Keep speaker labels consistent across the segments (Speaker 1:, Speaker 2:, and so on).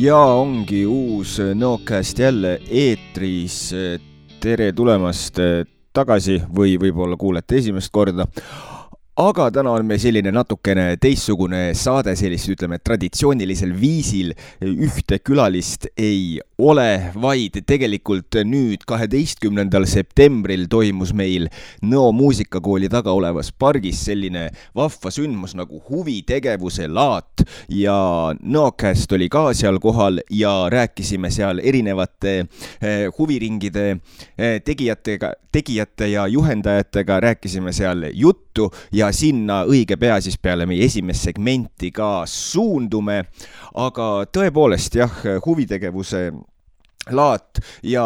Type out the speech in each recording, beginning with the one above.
Speaker 1: ja ongi uus Nocast jälle eetris. tere tulemast tagasi või võib-olla kuulete esimest korda aga täna on meil selline natukene teistsugune saade, sellist ütleme traditsioonilisel viisil. ühte külalist ei ole, vaid tegelikult nüüd, kaheteistkümnendal septembril toimus meil Nõo muusikakooli taga olevas pargis selline vahva sündmus nagu huvitegevuse laat ja Nõokäest oli ka seal kohal ja rääkisime seal erinevate eh, huviringide eh, tegijatega, tegijate ja juhendajatega, rääkisime seal juttu ja sinna õige pea siis peale meie esimest segmenti ka suundume. aga tõepoolest jah, huvitegevuse laat ja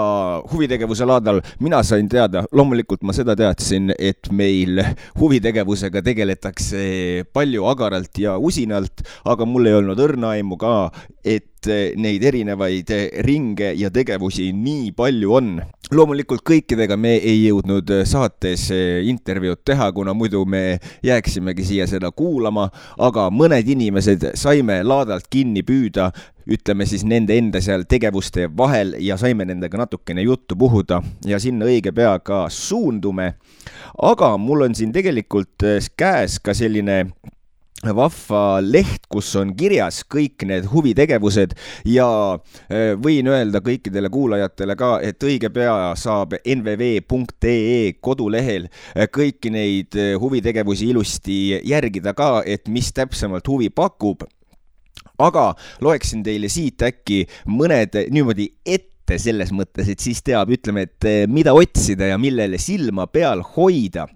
Speaker 1: huvitegevuse laadal mina sain teada, loomulikult ma seda teadsin, et meil huvitegevusega tegeletakse palju agaralt ja usinalt, aga mul ei olnud õrna aimu ka, et neid erinevaid ringe ja tegevusi nii palju on. loomulikult kõikidega me ei jõudnud saates intervjuud teha, kuna muidu me jääksimegi siia seda kuulama, aga mõned inimesed saime laadalt kinni püüda ütleme siis nende enda seal tegevuste vahel ja saime nendega natukene juttu puhuda ja sinna õige pea ka suundume. aga mul on siin tegelikult käes ka selline vahva leht, kus on kirjas kõik need huvitegevused ja äh, võin öelda kõikidele kuulajatele ka, et õige pea saab nvv.ee kodulehel äh, kõiki neid huvitegevusi ilusti järgida ka, et mis täpsemalt huvi pakub. Aga loeksin teile siit äkki mõned niimoodi ette selles mõttes, et siis teab, ütleme, et mida otsida ja millele silma peal hoida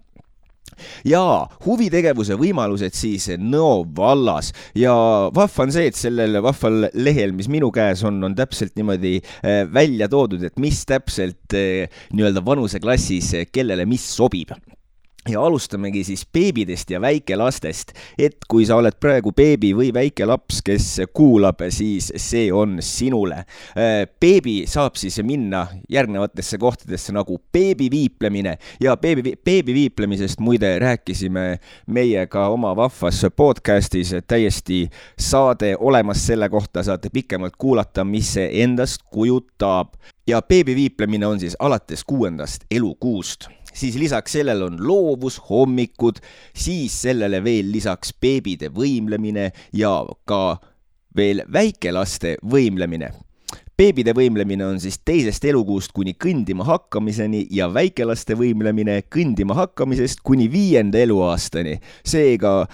Speaker 1: ja huvitegevuse võimalused siis Nõo vallas. Ja vahva on see, et sellel vahval lehel, mis minu käes on, on täpselt niimoodi eh, välja toodud, et mis täpselt eh, nii-öelda vanuseklassis kellele mis sobib ja alustamegi siis beebidest ja väikelastest, et kui sa oled praegu beebi või väike laps, kes kuulab, siis see on sinule. Äh, beebi saab siis minna järgnevatesse kohtadesse nagu beebiviiplemine ja beebi, beebiviiplemisest muide rääkisime meie ka oma vahvas podcast'is. Täiesti saade olemas selle kohta, saate pikemalt kuulata, mis see endast kujutab. ja beebiviiplemine on siis alates kuuendast elukuust siis lisaks sellele on loovushommikud, siis sellele veel lisaks beebide võimlemine ja ka veel väikelaste võimlemine beebide võimlemine on siis teisest elukuust kuni kõndima hakkamiseni ja väikelaste võimlemine kõndima hakkamisest kuni viienda eluaastani. seega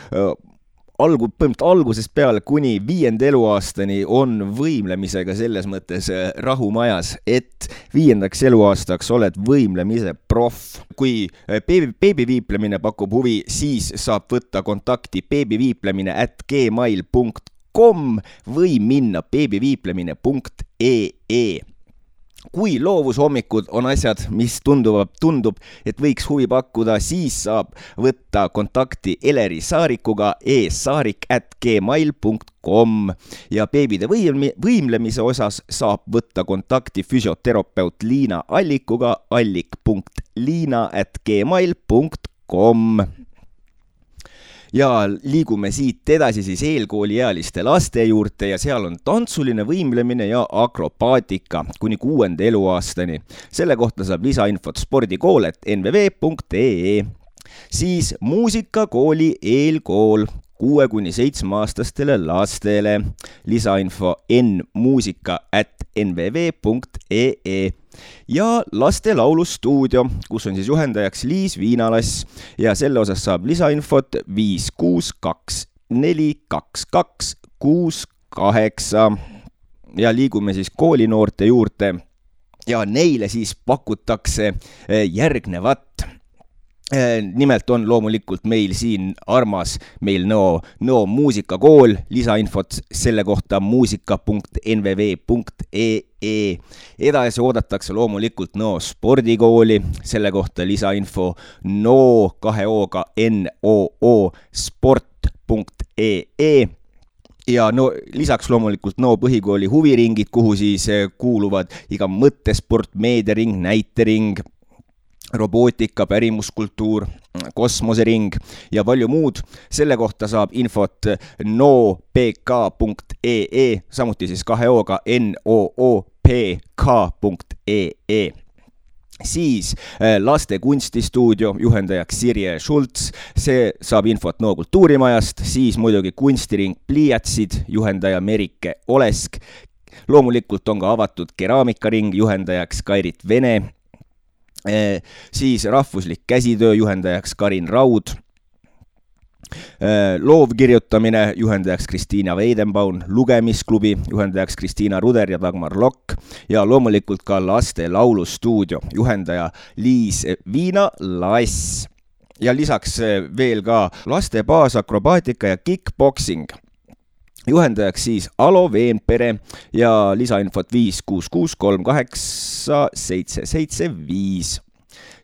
Speaker 1: algu-, põhimõtteliselt algusest peale kuni viienda eluaastani on võimlemisega selles mõttes äh, rahumajas, et viiendaks eluaastaks oled võimlemise proff. kui äh, beebi, beebiviiplemine pakub huvi, siis saab võtta kontakti beebiviiplemine at gmail punkt kom või minna beebiviiplemine.ee kui loovushommikud on asjad, mis tunduvad, tundub, et võiks huvi pakkuda, siis saab võtta kontakti Eleri Saarikuga e-saarik at gmail com. Ja beebide võim-, võimlemise osas saab võtta kontakti füsioterapeut Liina Allikuga allik.liina at gmail com ja liigume siit edasi siis eelkooliealiste laste juurde ja seal on tantsuline võimlemine ja akrobaatika kuni kuuenda eluaastani. selle kohta saab lisainfot spordikool, et nvv.ee siis muusikakooli eelkool kuue kuni seitsmeaastastele lastele. lisainfo nmuusika at nvv.ee ja laste laulustuudio, kus on siis juhendajaks Liis Viinalass ja selle osas saab lisainfot viis, kuus, kaks, neli, kaks, kaks, kuus, kaheksa. ja liigume siis koolinoorte juurde ja neile siis pakutakse eh, järgnevat nimelt on loomulikult meil siin armas meil Nõo, Nõo muusikakool, lisainfot selle kohta muusika.nvv.ee. edasi oodatakse loomulikult Nõo spordikooli, selle kohta lisainfo no kahe O-ga N O O sport.ee ja no lisaks loomulikult NO põhikooli huviringid, kuhu siis kuuluvad iga mõttesport, meediaring, näitering robootika, pärimuskultuur, kosmosering ja palju muud. selle kohta saab infot noopk.ee, samuti siis kahe O-ga noopk.ee siis äh, laste kunstistuudio juhendajaks Sirje Schultz, see saab infot NO kultuurimajast, siis muidugi kunstiring Pliiatsid, juhendaja Merike Olesk. loomulikult on ka avatud keraamikaring, juhendajaks Kairit Vene siis rahvuslik käsitöö juhendajaks Karin Raud. Eh, loovkirjutamine juhendajaks Kristiina Veidenbaum, lugemisklubi juhendajaks Kristiina Ruder ja Dagmar Lokk. Ja loomulikult ka laste laulustuudio juhendaja Liis Viina Lass. Ja lisaks eh, veel ka laste baasakrobaatika ja kick-poksing juhendajaks siis Alo Veenpere ja lisainfot viis kuus kuus kolm kaheksa seitse seitse viis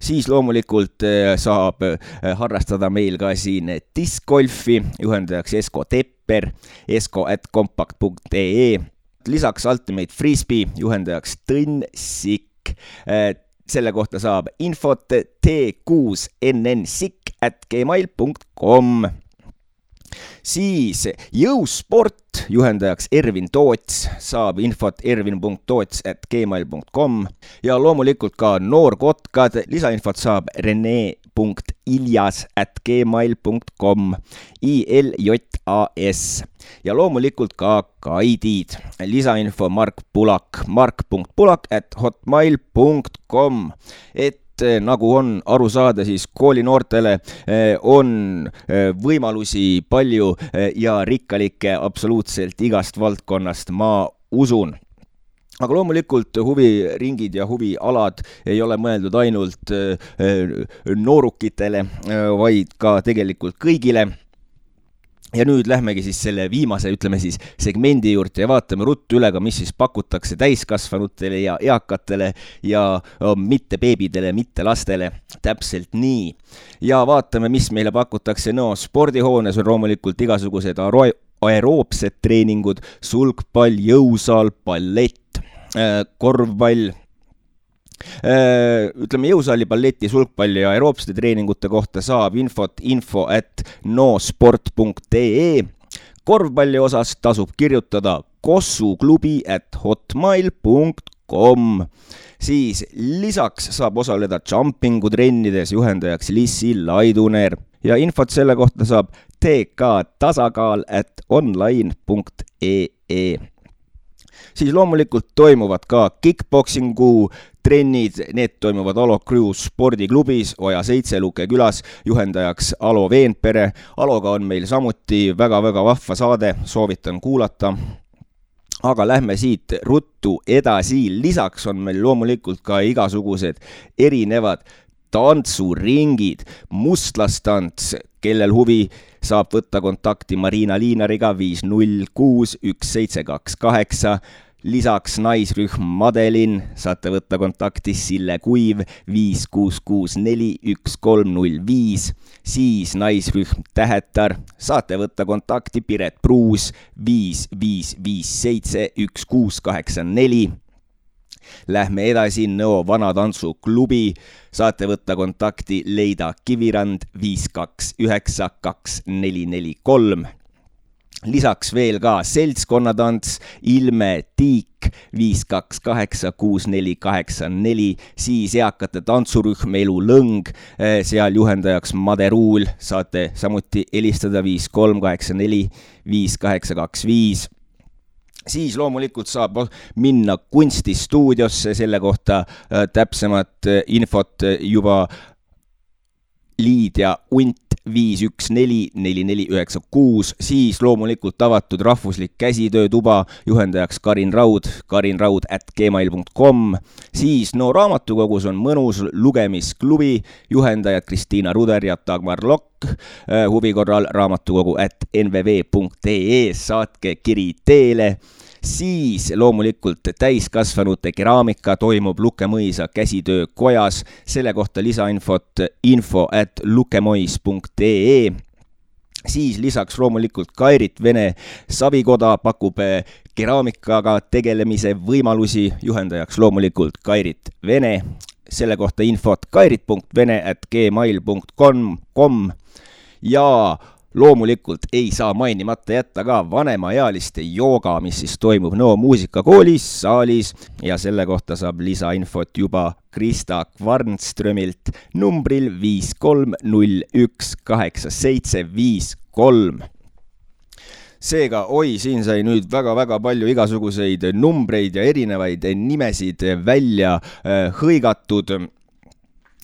Speaker 1: siis loomulikult eh, saab eh, harrastada meil ka siin diskgolfi, juhendajaks Esko Tepper, esko at compact.ee. lisaks Ultimate Frisbee juhendajaks Tõnn Sikk. Eh, selle kohta saab infot t6nnsikk at gmail.com siis jõusport, juhendajaks Ervin Toots, saab infot ervin.toots.gmail.com ja loomulikult ka noorkotkad, lisainfot saab rene.iljas at gmail.com, I-L-J-A-S ja loomulikult ka guide'id, lisainfo Mark Pulak, mark.pulak at hotmail.com, et nagu on aru saada, siis koolinoortele eh, on eh, võimalusi palju ja rikkalikke absoluutselt igast valdkonnast, ma usun. Aga loomulikult huviringid ja huvialad ei ole mõeldud ainult noorukitele, vaid ka tegelikult kõigile ja nüüd lähmegi siis selle viimase, ütleme siis segmendi juurde ja vaatame ruttu üle ka, mis siis pakutakse täiskasvanutele ja eakatele ja mitte beebidele, mitte lastele. täpselt nii. ja vaatame, mis meile pakutakse, no spordihoones on loomulikult igasugused aeroobsed treeningud, sulgpall, jõusaal, ballett, äh, korvpall ütleme, jõusaali, balleti, sulgpalli ja aeroobsete treeningute kohta saab infot info at nosport.ee. korvpalli osas tasub kirjutada kossuklubi at hotmail.com siis lisaks saab osaleda jumpingu trennides juhendajaks Lissi Laiduner. Ja infot selle kohta saab tktasakaal at online.ee siis loomulikult toimuvad ka kick-poksingu trennid, need toimuvad Alo Crew spordiklubis Oja seitse Luke külas, juhendajaks Alo Veenpere. Aloga on meil samuti väga-väga vahva saade, soovitan kuulata. Aga lähme siit ruttu edasi, lisaks on meil loomulikult ka igasugused erinevad tantsuringid, mustlastants, kellel huvi, saab võtta kontakti Marina Liinariga viis null kuus üks seitse kaks kaheksa lisaks naisrühm Madelin saate võtta kontakti Sille Kuiv viis kuus kuus neli üks kolm null viis, siis naisrühm Tähetar saate võtta kontakti Piret Pruus viis viis viis seitse üks kuus kaheksa neli. Lähme edasi Nõo Vanatantsu-klubi, saate võtta kontakti Leida Kivirand viis kaks üheksa kaks neli neli kolm lisaks veel ka seltskonnatants, Ilme Tiik, viis, kaks, kaheksa, kuus, neli, kaheksa, neli, siis eakate tantsurühm Elu Lõng, eh, seal juhendajaks Made Ruul, saate samuti helistada viis, kolm, kaheksa, neli, viis, kaheksa, kaks, viis. Siis loomulikult saab minna kunstistuudiosse, selle kohta eh, täpsemat eh, infot juba Liidia Unt viis, üks, neli, neli, neli, üheksa, kuus, siis loomulikult avatud rahvuslik käsitöötuba, juhendajaks Karin Raud, karinraud at gmail.com, siis no raamatukogus on mõnus lugemisklubi, juhendajad Kristiina Ruder ja Dagmar Lokk, äh, huvi korral raamatukogu at nvv.ee, saatke kiri teele siis loomulikult täiskasvanute keraamika toimub Lukemõisa käsitöökojas, selle kohta lisainfot info at lukemois.ee siis lisaks loomulikult Kairit Vene Savikoda pakub keraamikaga tegelemise võimalusi, juhendajaks loomulikult Kairit Vene. Selle kohta infot kairit.vene at gmail.com ja loomulikult ei saa mainimata jätta ka vanemaealiste jooga, mis siis toimub Nõo muusikakoolis saalis. Ja selle kohta saab lisainfot juba Krista Kvarnströmilt numbril viis kolm null üks kaheksa seitse viis kolm. Seega oi, siin sai nüüd väga-väga palju igasuguseid numbreid ja erinevaid nimesid välja äh, hõigatud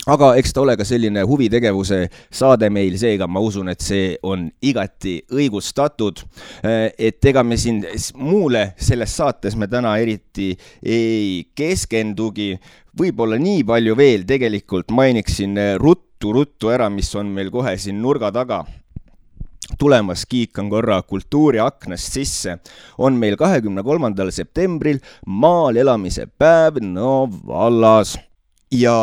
Speaker 1: aga eks ta ole ka selline huvitegevuse saade meil, seega ma usun, et see on igati õigustatud. et ega me siin muule selles saates me täna eriti ei keskendugi, võib-olla nii palju veel tegelikult mainiksin ruttu-ruttu ära, mis on meil kohe siin nurga taga. Tulemas, kiikan korra kultuuriaknast sisse, on meil kahekümne kolmandal septembril maal elamise päev Nõo vallas ja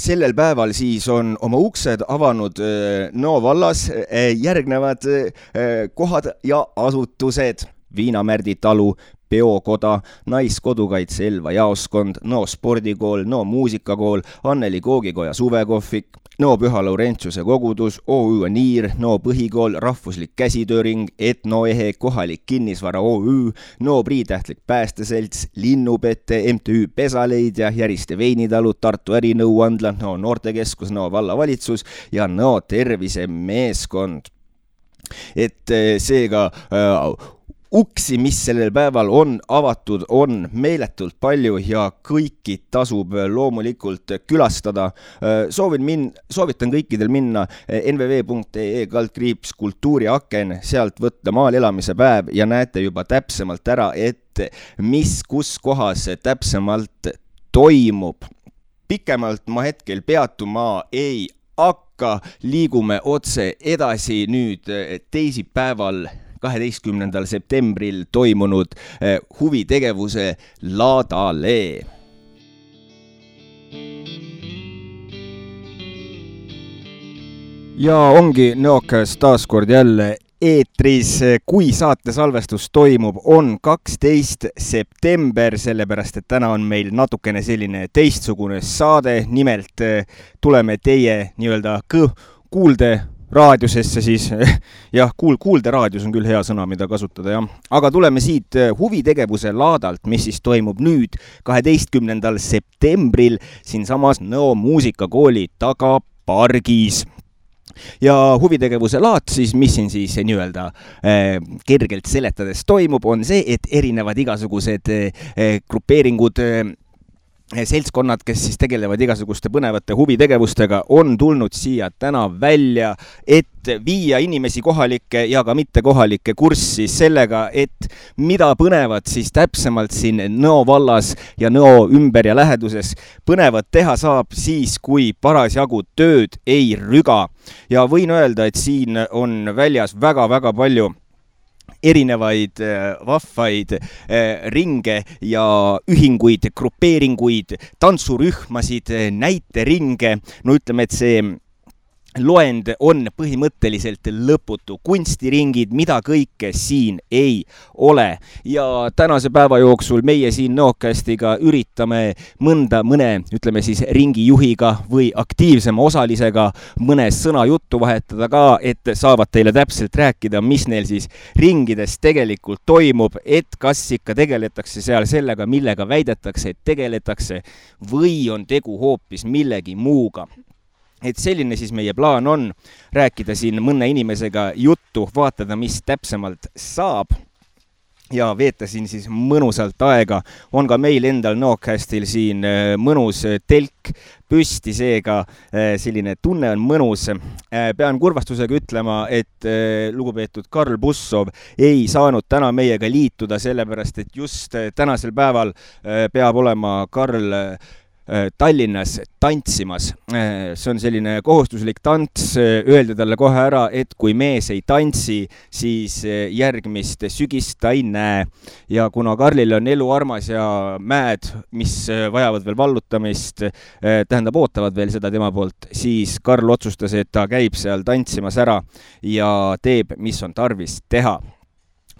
Speaker 1: sellel päeval siis on oma uksed avanud äh, Nõo vallas äh, järgnevad äh, kohad ja asutused. Viinamärdi talu, peokoda, Naiskodukaitse Elva jaoskond, Nõo spordikool, Nõo muusikakool, Anneli koogikoja suvekohvik, Nõo Püha Laurentiuse kogudus, OÜ Aniir, Nõo põhikool, Rahvuslik Käsitööring, Etnoehe, kohalik kinnisvara OÜ, Nõo Priitähtlik Päästeselts, Linnupete, MTÜ Pesaleidja, Järiste veinitalu, Tartu ärinõuandla, Nõo noortekeskus, Nõo vallavalitsus ja Nõo tervisemeeskond. Et eh, seega äh, uksi, mis sellel päeval on avatud, on meeletult palju ja kõiki tasub loomulikult külastada. soovin min-, soovitan kõikidel minna nvv.ee kaldkriips kultuuriaken, sealt võtta maal elamise päev ja näete juba täpsemalt ära, et mis, kus kohas täpsemalt toimub. pikemalt ma hetkel peatuma ei hakka, liigume otse edasi nüüd teisipäeval kaheteistkümnendal septembril toimunud eh, huvitegevuse laadale. Ja ongi Nõokas taas kord jälle eetris, kui saate salvestus toimub, on kaksteist september, sellepärast et täna on meil natukene selline teistsugune saade, nimelt eh, tuleme teie nii-öelda kuulde raadiusesse siis, jah, kuul-, kuulderaadios on küll hea sõna, mida kasutada, jah. aga tuleme siit eh, huvitegevuse laadalt, mis siis toimub nüüd, kaheteistkümnendal septembril siinsamas Nõo muusikakooli tagapargis ja huvitegevuse laad siis, mis siin siis nii-öelda äh, kergelt seletades toimub, on see, et erinevad igasugused äh, grupeeringud äh, seltskonnad, kes siis tegelevad igasuguste põnevate huvitegevustega, on tulnud siia täna välja, et viia inimesi kohalikke ja ka mittekohalikke kurssi sellega, et mida põnevat siis täpsemalt siin Nõo vallas ja Nõo ümber ja läheduses põnevat teha saab siis, kui parasjagu tööd ei rüga. ja võin öelda, et siin on väljas väga-väga palju erinevaid äh, vahvaid äh, ringe ja ühinguid, grupeeringuid, tantsurühmasid, äh, näiteringe. no ütleme, et see loend on põhimõtteliselt lõputu, kunstiringid, mida kõike siin ei ole. ja tänase päeva jooksul meie siin Nõokastiga üritame mõnda, mõne, ütleme siis ringijuhiga või aktiivsema osalisega mõne sõna juttu vahetada ka, et saavad teile täpselt rääkida, mis neil siis ringides tegelikult toimub, et kas ikka tegeletakse seal sellega, millega väidetakse, et tegeletakse või on tegu hoopis millegi muuga et selline siis meie plaan on, rääkida siin mõne inimesega juttu, vaatada, mis täpsemalt saab ja veeta siin siis mõnusalt aega. on ka meil endal Nocastil siin äh, mõnus telk püsti, seega äh, selline tunne on mõnus. Äh, pean kurvastusega ütlema, et lugupeetud Karl Bussov ei saanud täna meiega liituda, sellepärast et just tänasel päeval peab olema Karl Äh, Tallinnas tantsimas. Äh, see on selline kohustuslik tants, äh, öelda talle kohe ära, et kui mees ei tantsi, siis järgmist sügist ta ei näe. ja kuna Karlil on elu armas ja mäed, mis vajavad veel vallutamist, tähendab, ootavad veel seda tema poolt, siis Karl otsustas, et ta käib seal tantsimas ära ja teeb, mis on tarvis teha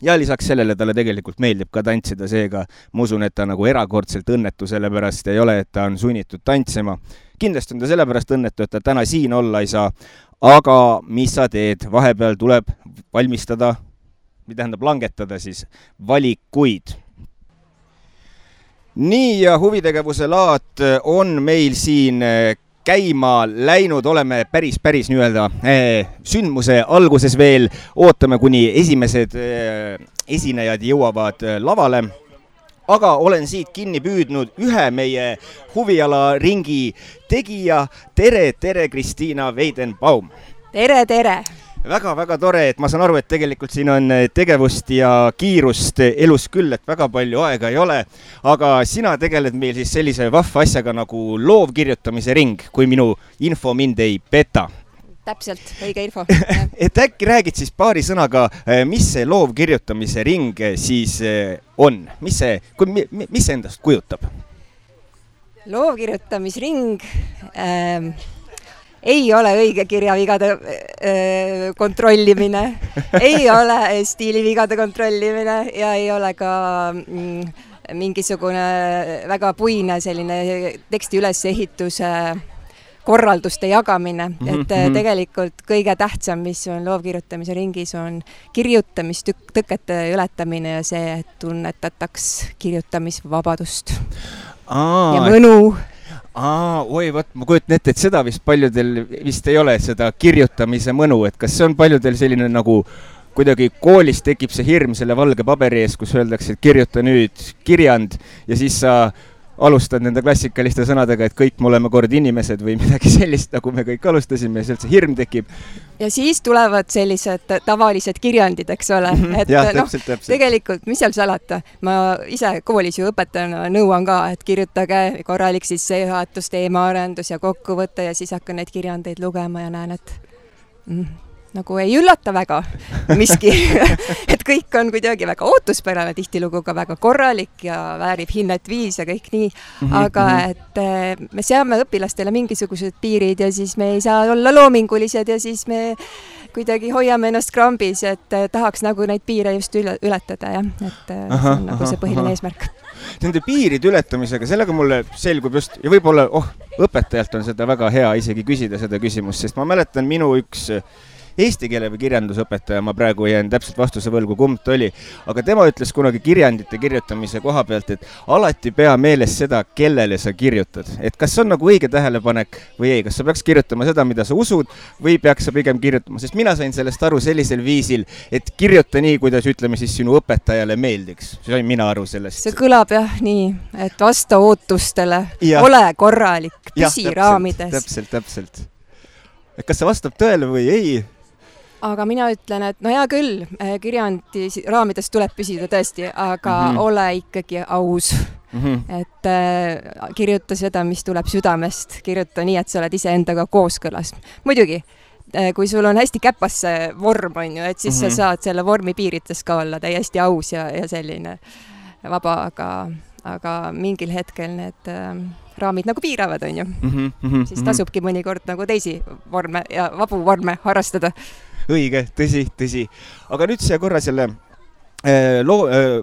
Speaker 1: ja lisaks sellele talle tegelikult meeldib ka tantsida, seega ma usun, et ta nagu erakordselt õnnetu sellepärast ei ole, et ta on sunnitud tantsima. kindlasti on ta sellepärast õnnetu, et ta täna siin olla ei saa, aga mis sa teed, vahepeal tuleb valmistada, või tähendab langetada siis valikuid. Nii ja huvitegevuse laad on meil siin käima läinud, oleme päris, päris nii-öelda eh, sündmuse alguses veel, ootame, kuni esimesed eh, esinejad jõuavad eh, lavale. aga olen siit kinni püüdnud ühe meie huvialaringi tegija. tere, tere, Kristiina Veidenbaum.
Speaker 2: tere, tere
Speaker 1: väga-väga tore, et ma saan aru, et tegelikult siin on eh, tegevust ja kiirust elus küll, et väga palju aega ei ole. aga sina tegeled meil siis sellise vahva asjaga nagu loovkirjutamise ring, kui minu info mind ei peta
Speaker 2: täpselt, õige info
Speaker 1: et äkki räägid siis paari sõnaga, eh, mis see loovkirjutamise ring eh, siis on, mis see, mis see endast kujutab?
Speaker 2: loovkirjutamisring äh, ei ole õige kirjavigade kontrollimine, ei ole stiilivigade kontrollimine ja ei ole ka mm, mingisugune väga puine selline teksti ülesehituse korralduste jagamine mm, -hmm. et mhm. tegelikult kõige tähtsam, mis on loovkirjutamise ringis, on kirjutamistõkete ületamine ja see, et tunnetataks kirjutamisvabadust Aa, ja mõnu
Speaker 1: aa, oi vot, ma kujutan ette, et seda vist paljudel vist ei ole, seda kirjutamise mõnu, et kas see on paljudel selline nagu kuidagi koolis tekib see hirm selle valge paberi ees, kus öeldakse, et kirjuta nüüd kirjand ja siis sa alustad nende klassikaliste sõnadega, et kõik me oleme kord inimesed või midagi sellist, nagu me kõik alustasime ja sealt see hirm tekib.
Speaker 2: ja siis tulevad sellised tavalised kirjandid, eks ole,
Speaker 1: mhm. et noh,
Speaker 2: tegelikult, mis seal salata, ma ise koolis ju õpetajana nõuan ka, et kirjutage korralik sissejuhatus, teemaarendus ja kokkuvõte ja siis hakkan neid kirjandeid lugema ja näen, et mm, nagu ei üllata väga miski et kõik on kuidagi väga ootuspärane, tihtilugu ka väga korralik ja väärib hinnet viis ja kõik nii mm, -hmm, aga -hmm. et eh, me seame õpilastele mingisugused piirid ja siis me ei saa olla loomingulised ja siis me kuidagi hoiame ennast krambis, et eh, tahaks nagu neid piire just üle, ületada jah, et eh, aha, see on nagu aha, see põhiline aha. eesmärk.
Speaker 1: Nende piiride ületamisega, sellega mulle selgub just ja võib-olla, oh, õpetajalt on seda väga hea isegi küsida, seda küsimust, sest ma mäletan minu üks äh, eesti keele või kirjandusõpetaja, ma praegu jään täpselt vastuse võlgu, kumb ta oli. aga tema ütles kunagi kirjandite kirjutamise koha pealt, et alati pea meeles seda, kellele sa kirjutad. et kas see on nagu õige tähelepanek või ei, kas sa peaks kirjutama seda, mida sa usud või peaks sa pigem kirjutama, sest mina sain sellest aru sellisel viisil, et kirjuta nii, kuidas ütleme siis sinu õpetajale meeldiks. sain mina aru sellest.
Speaker 2: see kõlab jah nii, et vasta ootustele, ole korralik, püsi raamides.
Speaker 1: täpselt, täpselt. et kas see vastab tõele või ei?
Speaker 2: Aga mina ütlen, et no hea küll, eh, kirjandi raamides tuleb püsida tõesti, aga mm -hmm. ole ikkagi aus mm. -hmm. et äh, kirjuta seda, mis tuleb südamest, kirjuta nii, et sa oled iseendaga kooskõlas. muidugi äh,, kui sul on hästi käpas see vorm, on ju, et siis mm -hmm. sa saad selle vormi piirides ka olla täiesti aus ja, ja selline vaba, aga, aga mingil hetkel need äh, raamid nagu piiravad, on ju mm. -hmm, siis mhm. tasubki mõnikord nagu teisi vorme ja vabu vorme harrastada
Speaker 1: õige, tõsi, tõsi. aga nüüd siia korra selle äh, loo äh,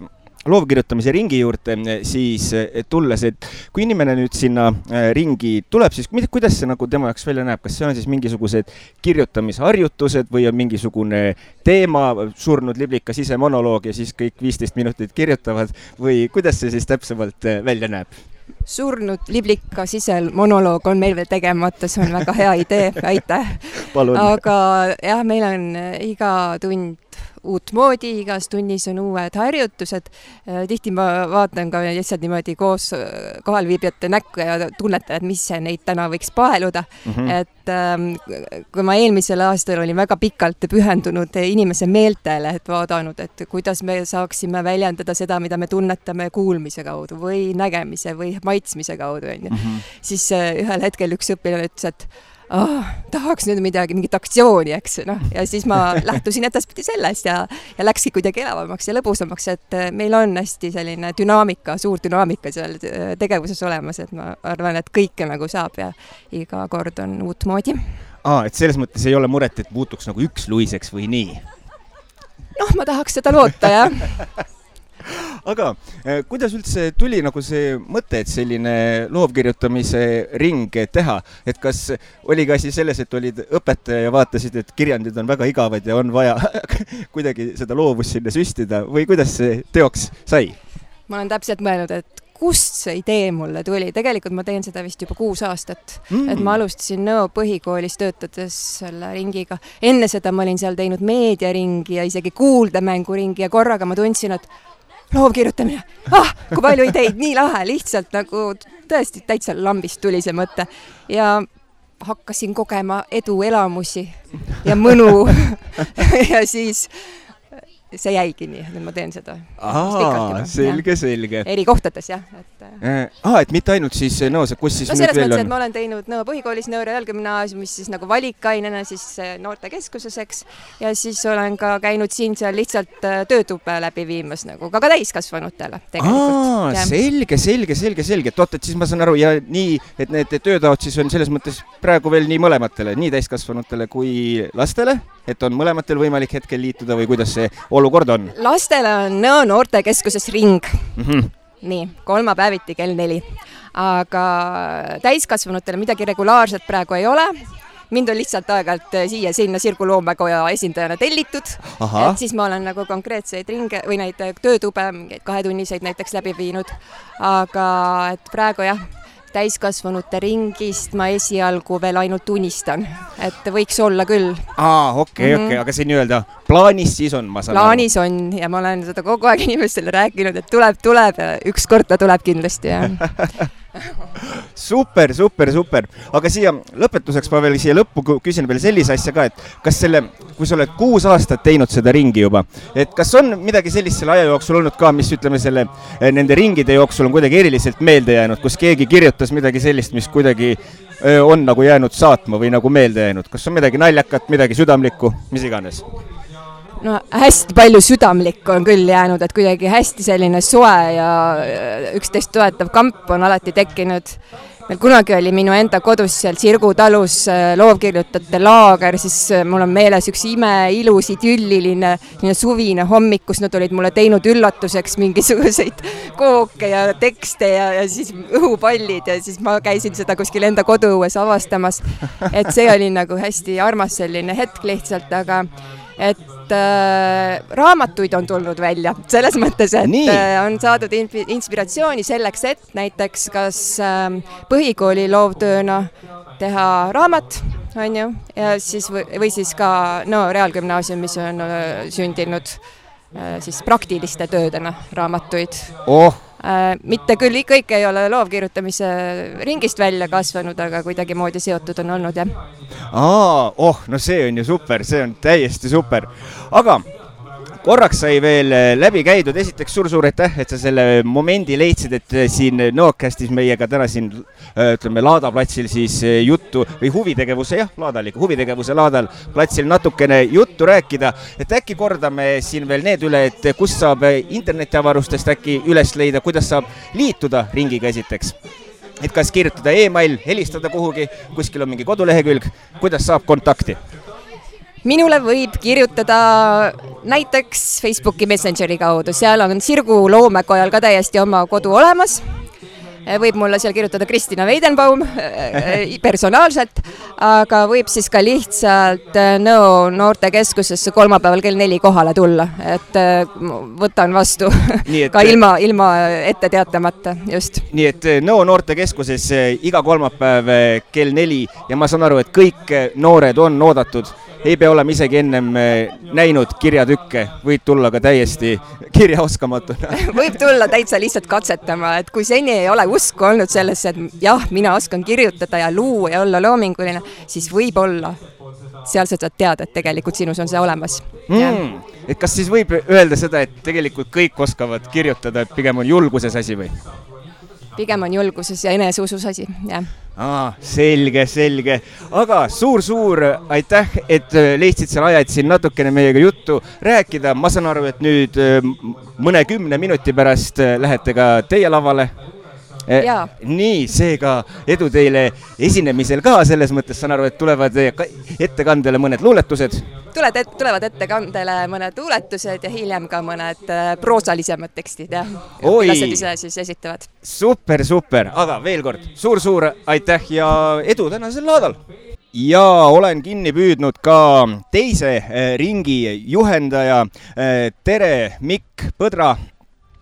Speaker 1: loovkirjutamise ringi juurde siis tulles, et kui inimene nüüd sinna äh, ringi tuleb, siis kuidas see nagu tema jaoks välja näeb, kas see on siis mingisugused kirjutamisharjutused või on mingisugune teema, surnud liblika sisemonoloog ja siis kõik viisteist minutit kirjutavad või kuidas see siis täpsemalt välja näeb?
Speaker 2: Surnud liblika sisemonoloog on meil veel tegemata, see on väga hea idee, aitäh. aga jah, meil on iga tund uutmoodi, igas tunnis on uued harjutused. Äh, tihti ma vaatan ka lihtsalt niimoodi koos äh, kohalviibijate näkku ja tunnetan, et mis neid täna võiks paeluda mm. -hmm. et ähm, kui ma eelmisel aastal olin väga pikalt pühendunud inimese meeltele, et vaadanud, et kuidas me saaksime väljendada seda, mida me tunnetame kuulmise kaudu või nägemise või maitsmise kaudu, onju, mhm. siis äh, ühel hetkel üks õpilane ütles, et oh, tahaks nüüd midagi, mingit aktsiooni, eks, noh, ja siis ma lähtusin edaspidi sellest ja, ja läkski kuidagi elavamaks ja lõbusamaks, et äh, meil on hästi selline dünaamika, suur dünaamika seal äh, tegevuses olemas, et ma arvan, et kõike nagu saab ja iga kord on uutmoodi.
Speaker 1: aa, et selles mõttes ei ole muret, et muutuks nagu üksluiseks või nii?
Speaker 2: noh, ma tahaks seda loota, jah
Speaker 1: aga eh, kuidas üldse tuli nagu see mõte, et selline loovkirjutamise ring teha, et kas oli ka asi selles, et olid õpetaja ja vaatasid, et kirjandid on väga igavad ja on vaja kuidagi seda loovust sinna süstida? Või kuidas see teoks sai?
Speaker 2: ma olen täpselt mõelnud, et kust see idee mulle tuli, tegelikult ma teen seda vist juba kuus aastat. Mm.. et ma alustasin Nõo põhikoolis töötades selle ringiga. enne seda ma olin seal teinud meediaringi ja isegi kuuldemänguringi ja korraga ma tundsin, et loovkirjutamine, ah, kui palju ideid, nii lahe, lihtsalt nagu tõesti täitsa lambist tuli see mõte. Ja hakkasin kogema eduelamusi ja mõnu. Ja siis see jäigi nii, et ma teen seda.
Speaker 1: selge, selge.
Speaker 2: eri kohtades jah, et
Speaker 1: äh,. aa, et mitte ainult siis Nõos, kus siis
Speaker 2: no selles mõttes, et ma olen teinud Nõo põhikoolis, Nõo Reaalgümnaasiumis siis nagu valikainena siis noortekeskuses, eks. ja siis olen ka käinud siin-seal lihtsalt äh, töötube läbi viimas nagu ka, ka täiskasvanutele
Speaker 1: tegelikult. aa, selge, selge, selge, selge, et oot, et siis ma saan aru ja nii, et need töötaod siis on selles mõttes praegu veel nii mõlematele, nii täiskasvanutele kui lastele et on mõlematel võimalik hetkel liituda või kuidas see olukord on?
Speaker 2: lastele on Nõo noortekeskuses ring mm. -hmm. nii, kolmapäeviti kell neli. aga täiskasvanutele midagi regulaarset praegu ei ole mind on lihtsalt aeg-ajalt siia-sinna Sirgu loomekoja esindajana tellitud, et siis ma olen nagu konkreetseid ringe või neid töötube, mingeid kahetunniseid näiteks läbi viinud. aga et praegu jah täiskasvanute ringist ma esialgu veel ainult unistan, et võiks olla küll.
Speaker 1: aa, okei okei okay., aga see nii-öelda plaanis siis on, ma
Speaker 2: saan plaanis aru. on ja ma olen seda kogu aeg inimestele rääkinud, et tuleb, tuleb ja ükskord ta tuleb kindlasti, jah
Speaker 1: super, super, super, aga siia lõpetuseks ma veel siia lõppu küsin veel sellise asja ka, et kas selle, kui sa oled kuus aastat teinud seda ringi juba, et kas on midagi sellist selle aja jooksul olnud ka, mis ütleme selle, eh, nende ringide jooksul on kuidagi eriliselt meelde jäänud, kus keegi kirjutas midagi sellist, mis kuidagi eh, on nagu jäänud saatma või nagu meelde jäänud, kas on midagi naljakat, midagi südamlikku, mis iganes?
Speaker 2: No hästi palju südamlikku on küll jäänud, et kuidagi hästi selline soe ja üksteist toetav kamp on alati tekkinud. meil kunagi oli minu enda kodus seal Sirgu talus äh, loovkirjutajate laager, siis äh, mul on meeles üks imeilus idülliline selline suvine hommik, kus nad olid mulle teinud üllatuseks mingisuguseid kooke ja tekste ja, ja siis õhupallid ja siis ma käisin seda kuskil enda koduõues avastamas. et see oli nagu hästi armas selline hetk lihtsalt, aga et äh, raamatuid on tulnud välja, selles mõttes, et Nii. äh, on saadud inspiratsiooni selleks, et näiteks kas äh, põhikooli loovtööna teha raamat, on ju, ja siis või, või siis ka no Reaalgümnaasiumis on äh, sündinud äh, siis praktiliste töödena raamatuid
Speaker 1: oh
Speaker 2: mitte küll kõik ei ole loovkirjutamise ringist välja kasvanud, aga kuidagimoodi seotud on olnud, jah.
Speaker 1: aa, oh, no see on ju super, see on täiesti super. aga korraks sai veel äh, läbi käidud, esiteks suur-suur aitäh, et sa selle momendi leidsid, et äh, siin Nõokastis meiega täna siin ütleme Laada platsil siis juttu või huvitegevuse, jah, Laada oli huvitegevuse Laadal platsil natukene juttu rääkida, et äkki kordame siin veel need üle, et kus saab internetiavarustest äkki üles leida, kuidas saab liituda ringiga esiteks? Et kas kirjutada email, helistada kuhugi, kuskil on mingi kodulehekülg, kuidas saab kontakti
Speaker 2: minule võib kirjutada näiteks Facebooki Messengeri kaudu, seal on Sirgu loomekojal ka täiesti oma kodu olemas. Võib mulle seal kirjutada Kristina Weidenbaum äh, personaalselt, aga võib siis ka lihtsalt Nõo noortekeskusesse kolmapäeval kell neli kohale tulla, et võtan vastu et... ka ilma, ilma ette teatamata, just.
Speaker 1: nii et Nõo noortekeskuses iga kolmapäev kell neli ja ma saan aru, et kõik noored on oodatud. Ei pea olema isegi ennem eh, näinud kirjatükke, võid tulla ka täiesti kirjaoskamatuna.
Speaker 2: Võib tulla täitsa lihtsalt katsetama, et kui seni ei ole usku olnud sellesse, et jah, mina oskan kirjutada ja luua ja olla loominguline, siis võib-olla seal sa saad teada, et tegelikult sinus on see olemas
Speaker 1: mm.. et kas siis võib öelda seda, et tegelikult kõik oskavad kirjutada, et pigem on julguses asi või?
Speaker 2: pigem on julguses ja eneseusus asi, jah
Speaker 1: aa, selge, selge, aga suur-suur aitäh, et äh, leidsid selle aja, et siin natukene meiega juttu rääkida. ma saan aru, et nüüd äh, mõnekümne minuti pärast äh, lähete ka teie lavale. Nii, seega edu teile esinemisel ka, selles mõttes saan aru, et tulevad ettekandele mõned luuletused.
Speaker 2: tuled, tulevad ettekandele mõned luuletused ja hiljem ka mõned äh, proosalisemad tekstid jah. õpilased ise siis esitavad.
Speaker 1: super, super, aga veel kord suur-suur aitäh ja edu tänasel laadal ja olen kinni püüdnud ka teise eh, ringi juhendaja. Eh, tere, Mikk Põdra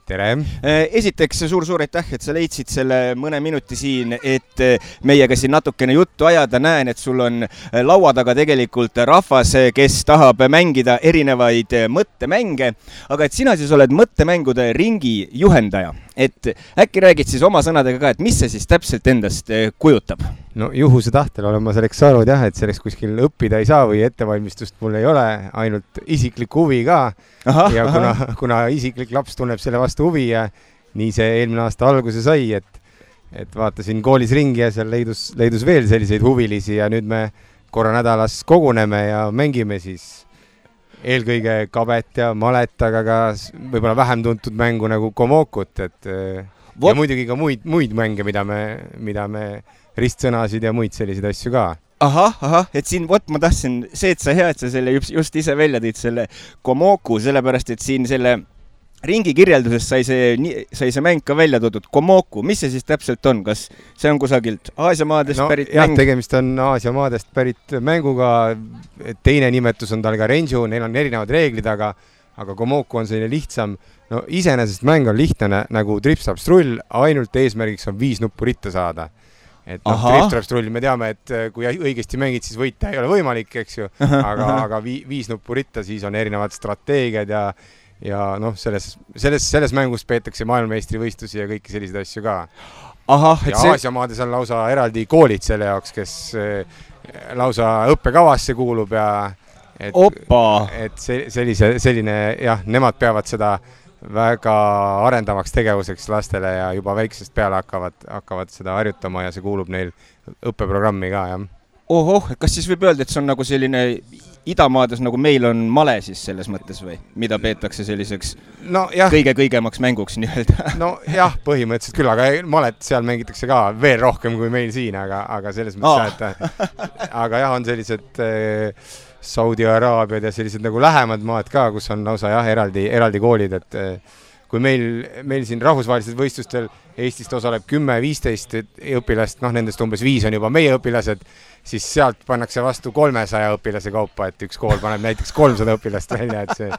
Speaker 3: tere!
Speaker 1: Eh, esiteks suur-suur aitäh, et sa leidsid selle mõne minuti siin, et meiega siin natukene juttu ajada. näen, et sul on laua taga tegelikult rahvas, kes tahab mängida erinevaid mõttemänge, aga et sina siis oled mõttemängude ringi juhendaja et äkki räägid siis oma sõnadega ka, et mis see siis täpselt endast eh, kujutab?
Speaker 3: No juhuse tahtel olen ma selleks saanud jah, et selleks kuskil õppida ei saa või ettevalmistust mul ei ole, ainult isiklik huvi ka. ja kuna, kuna isiklik laps tunneb selle vastu huvi ja nii see eelmine aasta alguse sai, et, et vaatasin koolis ringi ja seal leidus, leidus veel selliseid huvilisi ja nüüd me korra nädalas koguneme ja mängime siis eelkõige kabet ja malet, aga ka võib-olla vähem tuntud mängu nagu Komokut, et What? ja muidugi ka muid, muid mänge, mida me, mida me, ristsõnasid ja muid selliseid asju ka.
Speaker 1: Ahah, ahah, et siin, vot ma tahtsin, see, et sa hea, et sa selle just, just ise välja tõid, selle Komoku, sellepärast et siin selle ringi kirjelduses sai see, sai see mäng ka välja toodud, Komoku, mis see siis täpselt on, kas see on kusagilt Aasia maadest no, pärit
Speaker 3: jah, mäng? tegemist on Aasia maadest pärit mänguga, teine nimetus on tal ka Renju, neil on erinevad reeglid, aga aga Komoku on selline lihtsam, no iseenesest mäng on lihtne nagu trips-traps-trull, ainult eesmärgiks on viis nuppu ritta saada et noh, trips-traps-trull, me teame, et kui õigesti mängid, siis võita ei ole võimalik, eks ju, aga, aga vi, viis nuppu ritta, siis on erinevad strateegiad ja ja noh, selles, selles, selles mängus peetakse maailmameistrivõistlusi ja kõiki selliseid asju ka. ja see... Aasia maades on lausa eraldi koolid selle jaoks, kes eh, lausa õppekavasse kuulub ja et, et see, sellise, selline jah, nemad peavad seda väga arendavaks tegevuseks lastele ja juba väiksest peale hakkavad, hakkavad seda harjutama ja see kuulub neil õppeprogrammi ka, jah.
Speaker 1: ohoh, kas siis võib öelda, et see on nagu selline idamaades nagu meil on male siis selles mõttes või, mida peetakse selliseks no, kõige-kõigemaks mänguks nii-öelda?
Speaker 3: nojah, põhimõtteliselt küll, aga malet seal mängitakse ka veel rohkem kui meil siin, aga, aga selles mõttes oh. jah, et aga jah, on sellised äh, Saudi Araabiad ja sellised nagu lähemad maad ka, kus on lausa jah, eraldi, eraldi koolid, et äh, kui meil, meil siin rahvusvahelistel võistlustel Eestist osaleb kümme-viisteist õpilast, noh, nendest umbes viis on juba meie õpilased siis sealt pannakse vastu kolmesaja õpilase kaupa, et üks kool paneb näiteks kolmsada õpilast välja, et see,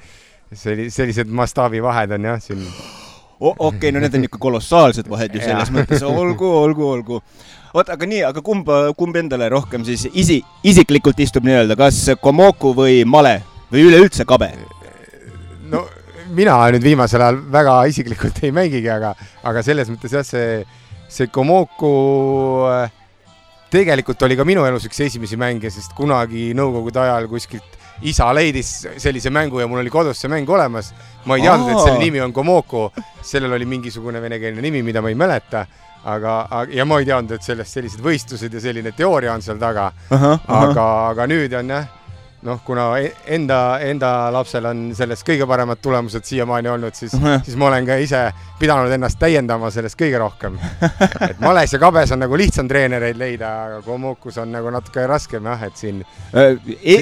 Speaker 3: see, sellised mastaabivahed on jah siin
Speaker 1: okei okay,, no need on ikka kolossaalsed vahed ju selles mõttes, olgu, olgu, olgu. Oota, aga nii, aga kumb, kumb endale rohkem siis isi, isiklikult istub nii-öelda, kas Komoku või Male või üleüldse kabe?
Speaker 3: no mina nüüd viimasel ajal väga isiklikult ei mängigi, aga, aga selles mõttes jah, see, see Komoku äh, tegelikult oli ka minu elus üks esimesi mänge, sest kunagi nõukogude ajal kuskilt isa leidis sellise mängu ja mul oli kodus see mäng olemas. ma ei teadnud, et selle nimi on Komoko, sellel oli mingisugune venekeelne nimi, mida ma ei mäleta, aga, ja ma ei teadnud, et sellest sellised võistlused ja selline teooria on seal taga. aga, aga nüüd on jah noh, kuna e-, enda, enda lapsel on sellest kõige paremad tulemused siiamaani olnud, siis siis ma olen ka ise pidanud ennast täiendama sellest kõige rohkem. et males ja kabes on nagu lihtsam treenereid leida, aga Komokus on nagu natuke raskem jah, et siin
Speaker 1: äh, e.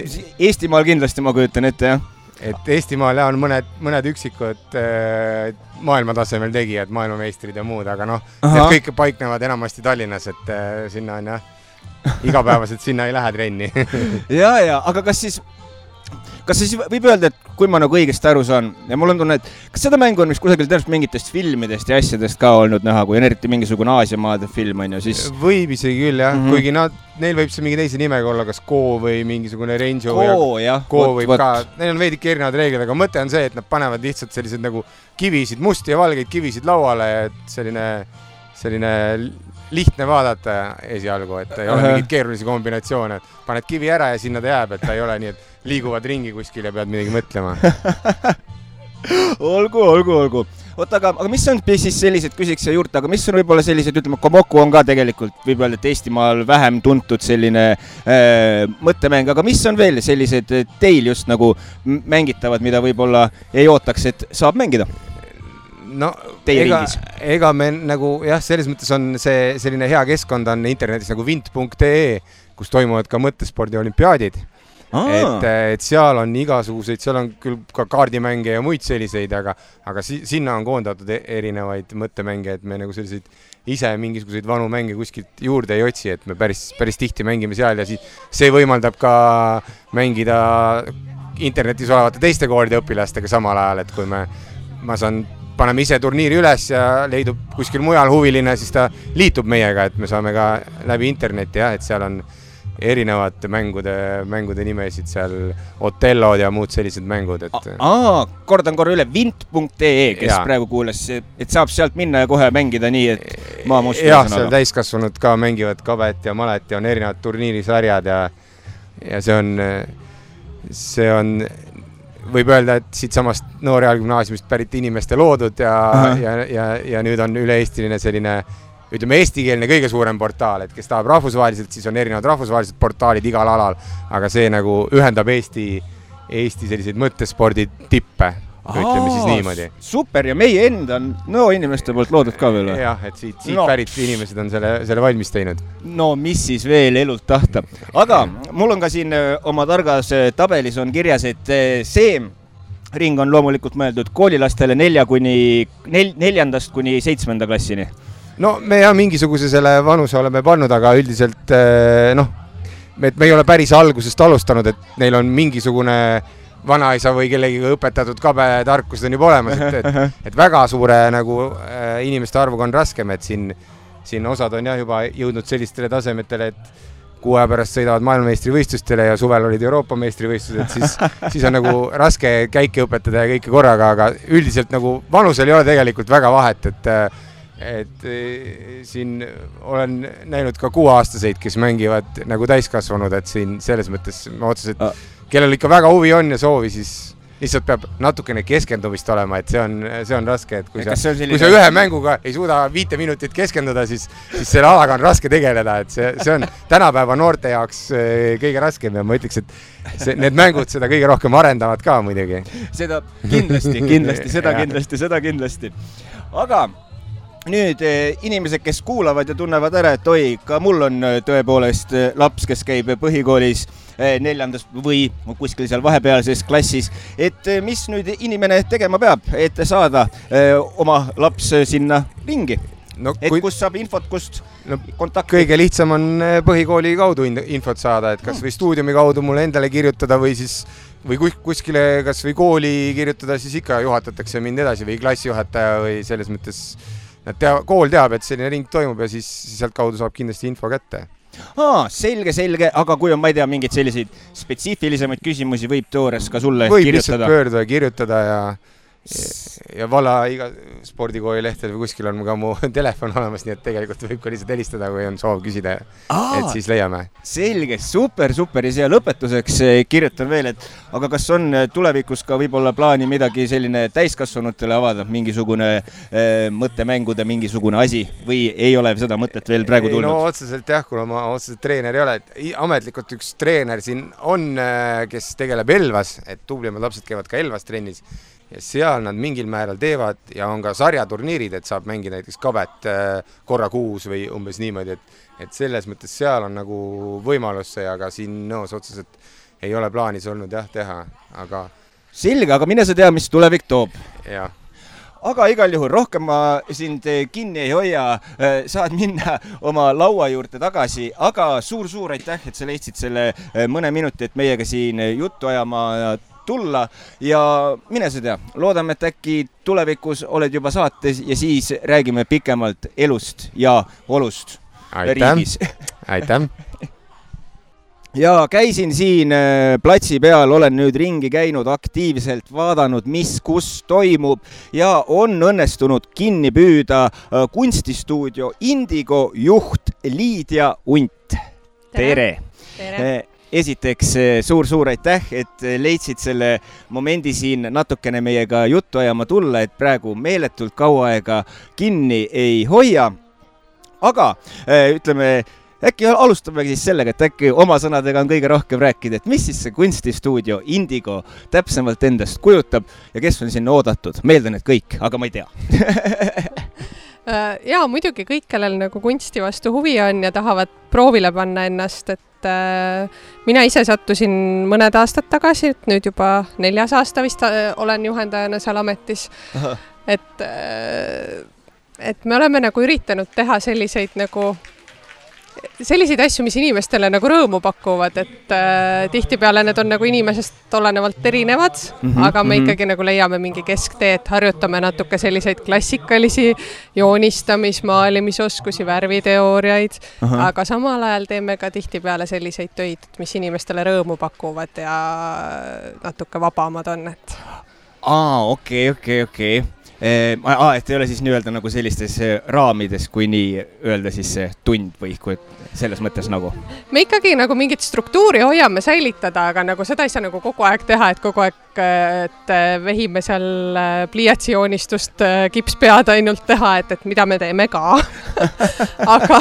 Speaker 1: Eestimaal kindlasti ma kujutan ette, jah
Speaker 3: et Eestimaal jah, on mõned, mõned üksikud äh, maailmatasemel tegijad, maailmameistrid ja muud, aga noh, need kõik paiknevad enamasti Tallinnas, et äh, sinna on jah igapäevaselt sinna ei lähe trenni.
Speaker 1: Ja, ja aga kas siis, kas siis võib öelda, et kui ma nagu õigesti aru saan ja mul on tunne, et kas seda mängu on vist kusagil tõenäoliselt mingitest filmidest ja asjadest ka olnud näha, kui on eriti mingisugune Aasia maade film on ju, siis.
Speaker 3: võib isegi küll jah mm, -hmm. kuigi nad, neil võib see mingi teise nimega olla, kas Ko või mingisugune Renjo.
Speaker 1: Ko jah.
Speaker 3: Ko võib võt. ka, neil on veidike erinevad reeglid, aga mõte on see, et nad panevad lihtsalt sellised nagu kivisid, musti ja valgeid kivisid lauale, et selline, selline lihtne vaadata esialgu, et ei ole mingeid keerulisi kombinatsioone, et paned kivi ära ja sinna ta jääb, et ta ei ole nii, et liiguvad ringi kuskil ja pead midagi mõtlema
Speaker 1: olgu, olgu, olgu. oota, aga, aga mis on siis sellised, küsiks siia juurde, aga mis on võib-olla sellised, ütleme, Komoku on ka tegelikult, võib öelda, et Eestimaal vähem tuntud selline äh, mõttemäng, aga mis on veel sellised teil just nagu mängitavad, mida võib-olla ei ootaks, et saab mängida?
Speaker 3: no ega, ega me nagu jah, selles mõttes on see selline hea keskkond on internetis nagu vint.ee, kus toimuvad ka mõttespordi olümpiaadid et, et seal on igasuguseid, seal on küll ka kaardimänge ja muid selliseid, aga, aga si sinna on koondatud e-, erinevaid mõttemänge, et me nagu selliseid ise mingisuguseid vanu mänge kuskilt juurde ei otsi, et me päris, päris tihti mängime seal ja siis see võimaldab ka mängida internetis olevate teiste koolide õpilastega samal ajal, et kui me, ma saan, paneme ise turniiri üles ja leidub kuskil mujal huviline, siis ta liitub meiega, et me saame ka läbi interneti jah, et seal on erinevate mängude, mängude nimesid seal, Otellod ja muud sellised mängud, et.
Speaker 1: aa, kordan korra üle, vint.ee, kes ja. praegu kuulas, et saab sealt minna ja kohe mängida nii, et maa must.
Speaker 3: jah, seal täiskasvanud ka mängivad kabet ja malet ja on erinevad turniirisarjad ja, ja see on, see on võib öelda, et siitsamast Noor Reaalgümnaasiumist pärit inimeste loodud ja, ja, ja, ja nüüd on üle-eestiline selline ütleme, eestikeelne kõige suurem portaal, et kes tahab rahvusvaheliselt, siis on erinevad rahvusvahelised portaalid igal alal, aga see nagu ühendab Eesti, Eesti selliseid mõttespordi tippe ütleme siis niimoodi.
Speaker 1: super ja meie enda no inimeste poolt loodud ka veel või?
Speaker 3: jah, et siit, siit no. pärit inimesed on selle, selle valmis teinud.
Speaker 1: no mis siis veel elult tahta, aga mul on ka siin oma targas tabelis on kirjas, et see ring on loomulikult mõeldud koolilastele nelja kuni nel,, neljandast kuni seitsmenda klassini
Speaker 3: no me jah, mingisuguse selle vanuse oleme pannud, aga üldiselt eh, noh, et me ei ole päris algusest alustanud, et neil on mingisugune vanaisa või kellegiga õpetatud kabetarkused on juba olemas, et, et, et väga suure nagu äh, inimeste arvuga on raskem, et siin, siin osad on jah juba jõudnud sellistele tasemetele, et kuu aja pärast sõidavad maailmameistrivõistlustele ja suvel olid Euroopa meistrivõistlused, siis, siis on nagu raske käike õpetada ja kõike korraga, aga üldiselt nagu vanusel ei ole tegelikult väga vahet, et äh, et e, siin olen näinud ka kuueaastaseid, kes mängivad nagu täiskasvanud, et siin selles mõttes otseselt, kellel ikka väga huvi on ja soovi, siis lihtsalt peab natukene keskendumist olema, et see on, see on raske, et kui ja sa, selline... kui sa ühe mänguga ei suuda viite minutit keskenduda, siis, siis selle alaga on raske tegeleda, et see, see on tänapäeva noorte jaoks e, kõige raskem ja ma ütleks, et see, need mängud seda kõige rohkem arendavad ka muidugi.
Speaker 1: seda kindlasti, kindlasti, seda kindlasti, seda kindlasti. aga nüüd eh, inimesed, kes kuulavad ja tunnevad ära, et oi, ka mul on eh, tõepoolest eh, laps, kes käib põhikoolis neljandas või kuskil seal vahepealses klassis, et mis nüüd inimene tegema peab, et saada oma laps sinna ringi no,? et kui... kust saab infot, kust no, kontakti?
Speaker 3: kõige lihtsam on põhikooli kaudu infot saada, et kas või stuudiumi kaudu mulle endale kirjutada või siis või kuskile kasvõi kooli kirjutada, siis ikka juhatatakse mind edasi või klassijuhataja või selles mõttes nad tea, kool teab, et selline ring toimub ja siis, siis sealtkaudu saab kindlasti info kätte
Speaker 1: aa, selge, selge, aga kui on, ma ei tea, mingeid selliseid spetsiifilisemaid küsimusi, võib Toores ka sulle
Speaker 3: võib
Speaker 1: kirjutada?
Speaker 3: võib lihtsalt pöörduda ja kirjutada ja ja valla iga spordikooli lehtedel või kuskil on ka mu telefon olemas, nii et tegelikult võib ka lihtsalt helistada, kui on soov küsida. et siis leiame.
Speaker 1: selge, super, super ja siia lõpetuseks eh, kirjutan veel, et aga kas on eh, tulevikus ka võib-olla plaani midagi selline täiskasvanutele avada, mingisugune äh, mõttemängude mingisugune asi või ei ole seda mõtet veel praegu tulnud?
Speaker 3: no otseselt jah, kuna ma otseselt treener ei ole, et ametlikult üks treener siin on, kes tegeleb Elvas, et tublimad lapsed käivad ka Elvas trennis ja seal nad mingil määral teevad ja on ka sarjaturniirid, et saab mängida näiteks kabet äh, korra kuus või umbes niimoodi, et et selles mõttes seal on nagu võimalus see, aga siin Nõos otseselt ei ole plaanis olnud jah, teha, aga
Speaker 1: selge, aga mine sa tea, mis tulevik toob.
Speaker 3: jah
Speaker 1: aga igal juhul rohkem ma sind kinni ei hoia, äh, saad minna oma laua juurde tagasi, aga suur-suur aitäh, et sa leidsid selle äh, mõne minuti, et meiega siin juttu ajama tulla ja mine sa tea, loodame, et äkki tulevikus oled juba saates ja siis räägime pikemalt elust ja olust
Speaker 3: aitäh. riigis. aitäh
Speaker 1: ja käisin siin äh, platsi peal, olen nüüd ringi käinud, aktiivselt vaadanud, mis kus toimub ja on õnnestunud kinni püüda äh, kunstistuudio Indigo juht Liidia Unt. tere, tere.! Esiteks suur-suur aitäh, et leidsid selle momendi siin natukene meiega juttu ajama tulla, et praegu meeletult kaua aega kinni ei hoia. aga ütleme äkki alustamegi siis sellega, et äkki oma sõnadega on kõige rohkem rääkida, et mis siis see kunstistuudio Indigo täpsemalt endast kujutab ja kes on sinna oodatud? ma eeldan, et kõik, aga ma ei tea
Speaker 4: ja muidugi kõik, kellel nagu kunsti vastu huvi on ja tahavad proovile panna ennast, et äh, mina ise sattusin mõned aastad tagasi, et nüüd juba neljas aasta vist äh, olen juhendajana seal ametis. et äh, et me oleme nagu üritanud teha selliseid nagu selliseid asju, mis inimestele nagu rõõmu pakuvad, et äh, tihtipeale need on nagu inimesest olenevalt erinevad mm, -hmm, aga me mm -hmm. ikkagi nagu leiame mingi kesktee, et harjutame natuke selliseid klassikalisi joonistamis, maalimisoskusi, värviteooriaid, aga samal ajal teeme ka tihtipeale selliseid töid, mis inimestele rõõmu pakuvad ja natuke vabamad on, et.
Speaker 1: aa, okei okay,, okei okay,, okei okay Ehm, aa, et ei ole siis nii-öelda nagu sellistes eh, raamides, kui nii öelda siis see tund või kui selles mõttes nagu?
Speaker 4: me ikkagi nagu mingit struktuuri hoiame säilitada, aga nagu seda ei saa nagu kogu aeg teha, et kogu aeg, et eh, vehime seal eh, pliiatsijoonistust, kipspead ainult teha, et, et mida me teeme ka aga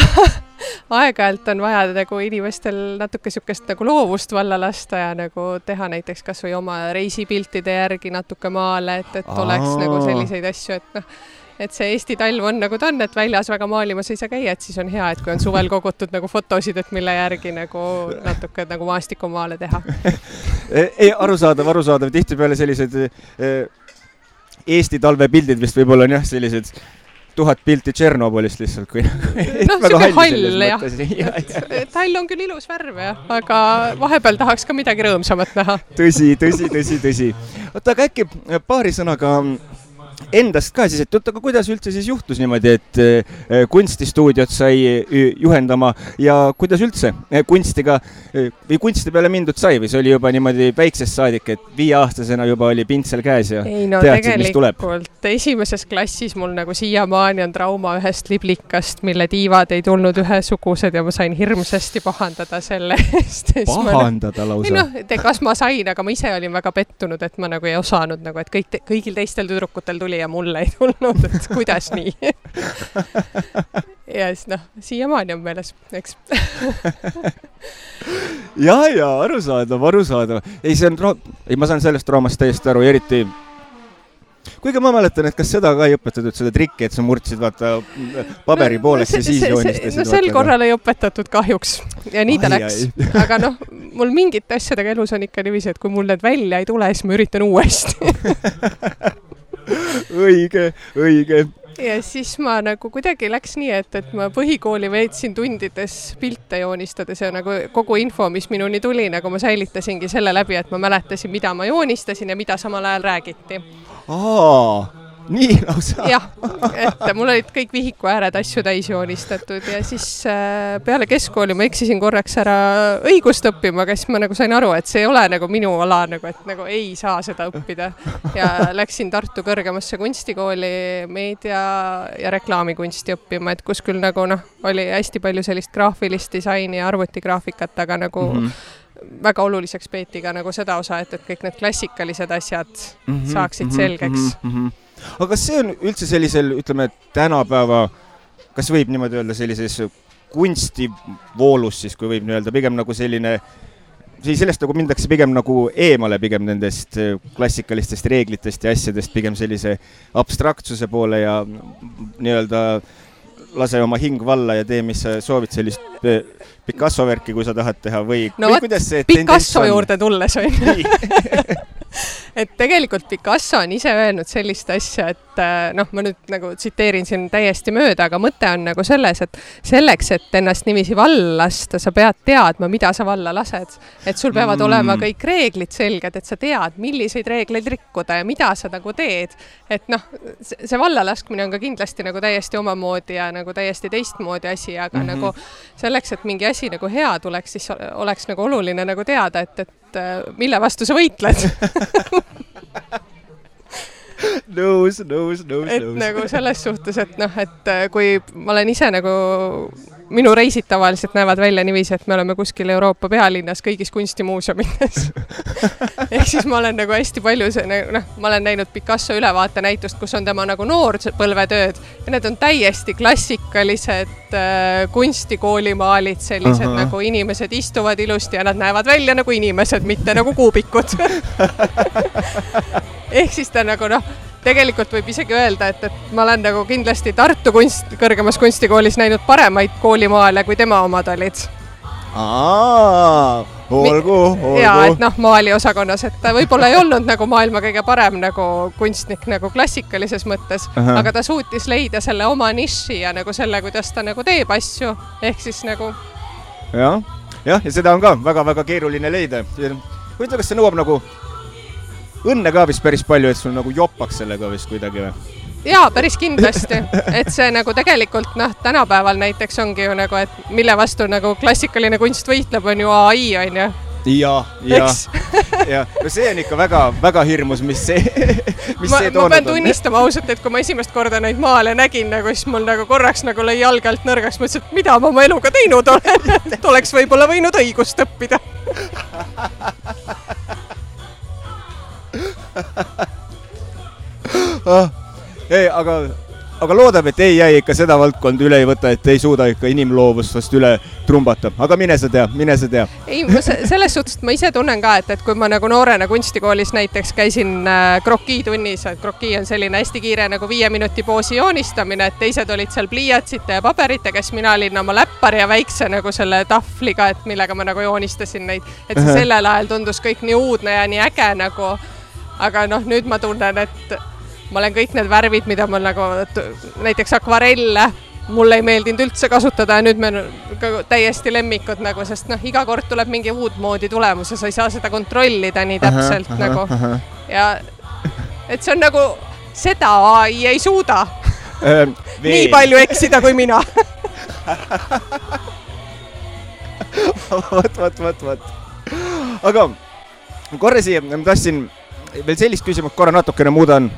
Speaker 4: aeg-ajalt on vaja nagu inimestel natuke niisugust nagu loovust valla lasta ja nagu teha näiteks kas või oma reisipiltide järgi natuke maale, et, et Aa. oleks nagu selliseid asju, et noh, et see Eesti talv on nagu ta on, et väljas väga maalimas ei saa käia, et siis on hea, et kui on suvel kogutud nagu fotosid, et mille järgi nagu natuke nagu maastikumaale teha
Speaker 1: ei, arusaadav, arusaadav, tihtipeale sellised eh, Eesti talvepildid vist võib-olla on jah, sellised tuhat pilti Tšernobõlist lihtsalt, kui
Speaker 4: noh, sihuke hall jah, et hall on küll ilus värv jah, aga vahepeal tahaks ka midagi rõõmsamat näha.
Speaker 1: tõsi, tõsi, tõsi, tõsi. oota, aga äkki paari sõnaga endast ka siis, et oot, aga kuidas üldse siis juhtus niimoodi, et äh, kunstistuudiot sai äh, juhendama ja kuidas üldse äh, kunstiga või kunsti peale mindud sai või see oli juba niimoodi väiksest saadik, et viieaastasena juba oli pintsel käes ja
Speaker 4: ei no teadsid, tegelikult esimeses klassis mul nagu siiamaani on trauma ühest liblikast, mille tiivad ei tulnud ühesugused ja ma sain hirmsasti pahandada selle eest.
Speaker 1: pahandada lausa?
Speaker 4: ei noh, kas ma sain, aga ma ise olin väga pettunud, et ma nagu ei osanud nagu, et kõik, kõigil teistel tüdrukutel tuli ja mulle ei tulnud, et kuidas nii ja siis noh, siiamaani on meeles, eks
Speaker 1: ja, ja arusaadav, arusaadav. ei, see on, ei, ma saan sellest draamast täiesti aru, eriti kuigi ma mäletan, et kas seda ka ei õpetatud, seda trikki, et sa murdsid vaata paberi pooleks no, ja siis joonistasid.
Speaker 4: no sel korral ei õpetatud kahjuks ja nii ta ai, läks. aga noh, mul mingite asjadega elus on ikka niiviisi, et kui mul need välja ei tule, siis ma üritan uuesti
Speaker 1: õige, õige.
Speaker 4: ja siis ma nagu kuidagi läks nii, et, et ma põhikooli veetsin tundides pilte joonistades ja nagu kogu info, mis minuni tuli, nagu ma säilitasingi selle läbi, et ma mäletasin, mida ma joonistasin ja mida samal ajal räägiti.
Speaker 1: aa nii lausa?
Speaker 4: jah, et mul olid kõik vihiku ääred asju täis joonistatud ja siis äh, peale keskkooli ma eksisin korraks ära õigust õppima, aga siis ma nagu sain aru, et see ei ole nagu minu ala nagu, et nagu ei saa seda õppida. ja läksin Tartu kõrgemasse kunstikooli meedia ja reklaamikunsti õppima, et kus küll nagu noh, oli hästi palju sellist graafilist disaini ja arvutigraafikat, aga nagu mm -hmm väga oluliseks peeti ka nagu seda osa, et, et kõik need klassikalised asjad mm -hmm, saaksid mm -hmm, selgeks mm. -hmm
Speaker 1: aga kas see on üldse sellisel, ütleme, tänapäeva, kas võib niimoodi öelda, sellises kunstivoolus siis, kui võib nii öelda, pigem nagu selline siis sellest nagu mindakse pigem nagu eemale pigem nendest äh, klassikalistest reeglitest ja asjadest, pigem sellise abstraktsuse poole ja nii-öelda lase oma hing valla ja tee, mis sa soovid, sellist äh, Picasso värki, kui sa tahad teha või,
Speaker 4: no,
Speaker 1: või
Speaker 4: kuidas see Picasso juurde tulles on et tegelikult Picasso on ise öelnud sellist asja, et äh, noh, ma nüüd nagu tsiteerin siin täiesti mööda, aga mõte on nagu selles, et selleks, et ennast niiviisi valla lasta, sa pead teadma, mida sa valla lased. et sul peavad mm. olema kõik reeglid selged, et sa tead, milliseid reegleid rikkuda ja mida sa nagu teed. et noh, see valla laskmine on ka kindlasti nagu täiesti omamoodi ja nagu täiesti teistmoodi asi, aga mm -hmm. nagu selleks, et mingi asi nagu hea tuleks, siis oleks nagu oluline nagu teada, et, et et äh, mille vastu sa võitled
Speaker 1: nõus, nõus, nõus,
Speaker 4: et nõus. nagu selles suhtes, et noh, et äh, kui ma olen ise nagu minu reisid tavaliselt näevad välja niiviisi, et me oleme kuskil Euroopa pealinnas kõigis kunstimuuseumites ehk siis ma olen nagu hästi palju noh, ma olen näinud Picasso ülevaatenäitust, kus on tema nagu noorpõlvetööd ja need on täiesti klassikalised äh, kunstikoolimaalid, sellised uh -huh. nagu inimesed istuvad ilusti ja nad näevad välja nagu inimesed, mitte nagu kuubikud ehk siis ta nagu noh tegelikult võib isegi öelda, et, et ma olen nagu kindlasti Tartu kunst, kõrgemas kunstikoolis näinud paremaid koolimaale, kui tema omad olid.
Speaker 1: olgu, olgu.
Speaker 4: ja et noh, maaliosakonnas, et ta võib-olla ei olnud nagu maailma kõige parem nagu kunstnik nagu klassikalises mõttes, aga ta suutis leida selle oma niši ja nagu selle, kuidas ta nagu teeb asju, ehk siis nagu.
Speaker 1: jah, jah, ja seda on ka väga-väga keeruline leida. huvitav, kas see nõuab nagu õnne ka vist päris palju, et sul nagu jopaks sellega vist kuidagi või?
Speaker 4: jaa, päris kindlasti, et see nagu tegelikult noh, tänapäeval näiteks ongi ju nagu, et mille vastu nagu klassikaline kunst võitleb, on ju ai, on ju.
Speaker 1: Ja, ja, ja no see on ikka väga-väga hirmus, mis see, mis
Speaker 4: ma,
Speaker 1: see
Speaker 4: toonud on. ma pean tunnistama ausalt, et kui ma esimest korda neid maale nägin nagu, siis mul nagu korraks nagu lõi jalg alt nõrgaks, mõtlesin, et mida ma oma eluga teinud olen, et oleks võib-olla võinud õigust õppida
Speaker 1: ei, aga, aga loodab, et ei jäi ikka seda valdkonda üle ei võta, et ei suuda ikka inimloovust vast üle trumbata, aga mine sa tea, mine sa tea.
Speaker 4: ei, selles suhtes, et ma ise tunnen ka, et, et kui ma nagu noorena kunstikoolis näiteks käisin äh, krokiitunnis, et krokii on selline hästi kiire nagu viie minuti poosi joonistamine, et teised olid seal pliiatsite ja paberitega, siis mina olin oma läppari ja väikse nagu selle tahvliga, et millega ma nagu joonistasin neid, et see sellel ajal tundus kõik nii uudne ja nii äge nagu aga noh, nüüd ma tunnen, et ma olen kõik need värvid, mida ma nagu näiteks akvarelle, mulle ei meeldinud üldse kasutada ja nüüd me täiesti lemmikud nagu, sest noh, iga kord tuleb mingi uutmoodi tulemus ja sa ei saa seda kontrollida nii täpselt aha, nagu aha. ja et see on nagu, seda ai ei suuda ähm, nii palju eksida kui mina
Speaker 1: vot, vot, vot, vot. aga korra siia, ma tahtsin veel sellist küsimust korra natukene muudan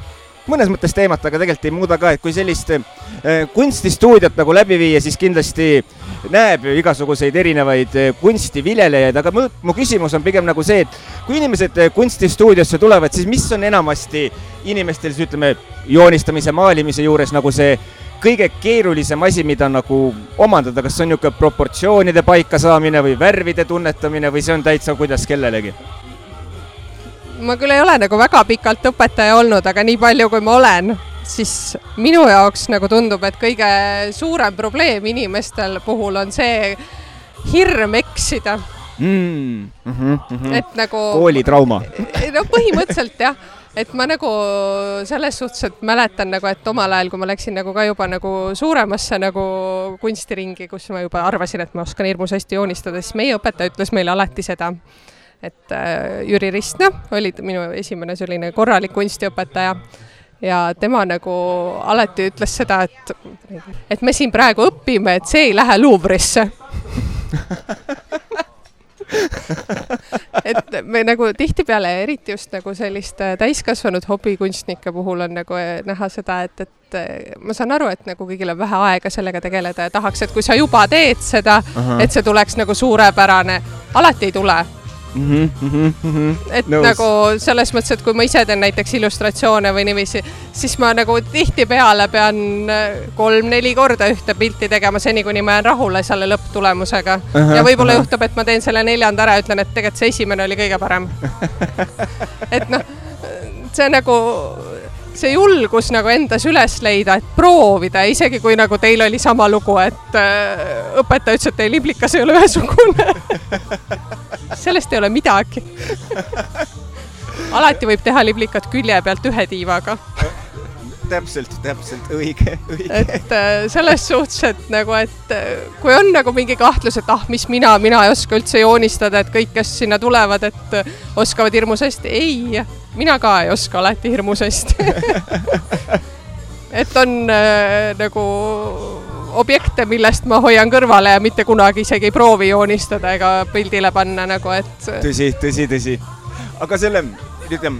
Speaker 1: mõnes mõttes teemat, aga tegelikult ei muuda ka, et kui sellist äh, kunstistuudiot nagu läbi viia, siis kindlasti näeb igasuguseid erinevaid äh, kunstiviljelejaid, aga mu, mu küsimus on pigem nagu see, et kui inimesed äh, kunstistuudiosse tulevad, siis mis on enamasti inimestel siis ütleme, joonistamise, maalimise juures nagu see kõige keerulisem asi, mida nagu omandada, kas see on niisugune proportsioonide paikasaamine või värvide tunnetamine või see on täitsa kuidas kellelegi?
Speaker 4: Ma küll ei ole nagu väga pikalt õpetaja olnud, aga nii palju, kui ma olen, siis minu jaoks nagu tundub, et kõige suurem probleem inimestel puhul on see hirm eksida
Speaker 1: mm,. Mm -hmm, mm -hmm.
Speaker 4: et nagu.
Speaker 1: koolitrauma.
Speaker 4: no põhimõtteliselt jah, et ma nagu selles suhtes, et mäletan nagu, et omal ajal, kui ma läksin nagu ka juba nagu suuremasse nagu kunstiringi, kus ma juba arvasin, et ma oskan hirmus hästi joonistada, siis meie õpetaja ütles meile alati seda et äh, Jüri Ristna oli minu esimene selline korralik kunstiõpetaja ja tema nagu alati ütles seda, et, et me siin praegu õpime, et see ei lähe Luuvrisse et me nagu tihtipeale, eriti just nagu selliste täiskasvanud hobikunstnike puhul on nagu eh, näha seda, et, et eh, ma saan aru, et nagu kõigil on vähe aega sellega tegeleda ja tahaks, et kui sa juba teed seda, et see tuleks nagu suurepärane. alati ei tule
Speaker 1: mm. -hmm, mm -hmm.
Speaker 4: et Nõus. nagu selles mõttes, et kui ma ise teen näiteks illustratsioone või niiviisi, siis ma nagu tihtipeale pean äh, kolm-neli korda ühte pilti tegema, seni kuni ma jään rahule selle lõpptulemusega. ja võib-olla juhtub, et ma teen selle neljanda ära ja ütlen, et tegelikult see esimene oli kõige parem et noh, see nagu see julgus nagu endas üles leida, et proovida, isegi kui nagu teil oli sama lugu, et äh, õpetaja ütles, et teie liblikas ei ole ühesugune sellest ei ole midagi alati võib teha liblikat külje pealt ühe tiivaga
Speaker 1: täpselt, täpselt, õige, õige.
Speaker 4: et äh, selles suhtes, et nagu, et äh, kui on nagu mingi kahtlus, et ah, mis mina, mina ei oska üldse joonistada, et kõik, kes sinna tulevad, et äh, oskavad hirmus hästi. ei, mina ka ei oska alati hirmus hästi et on äh, nagu objekte, millest ma hoian kõrvale ja mitte kunagi isegi ei proovi joonistada ega pildile panna nagu, et.
Speaker 1: tõsi, tõsi, tõsi. aga selle ütleme,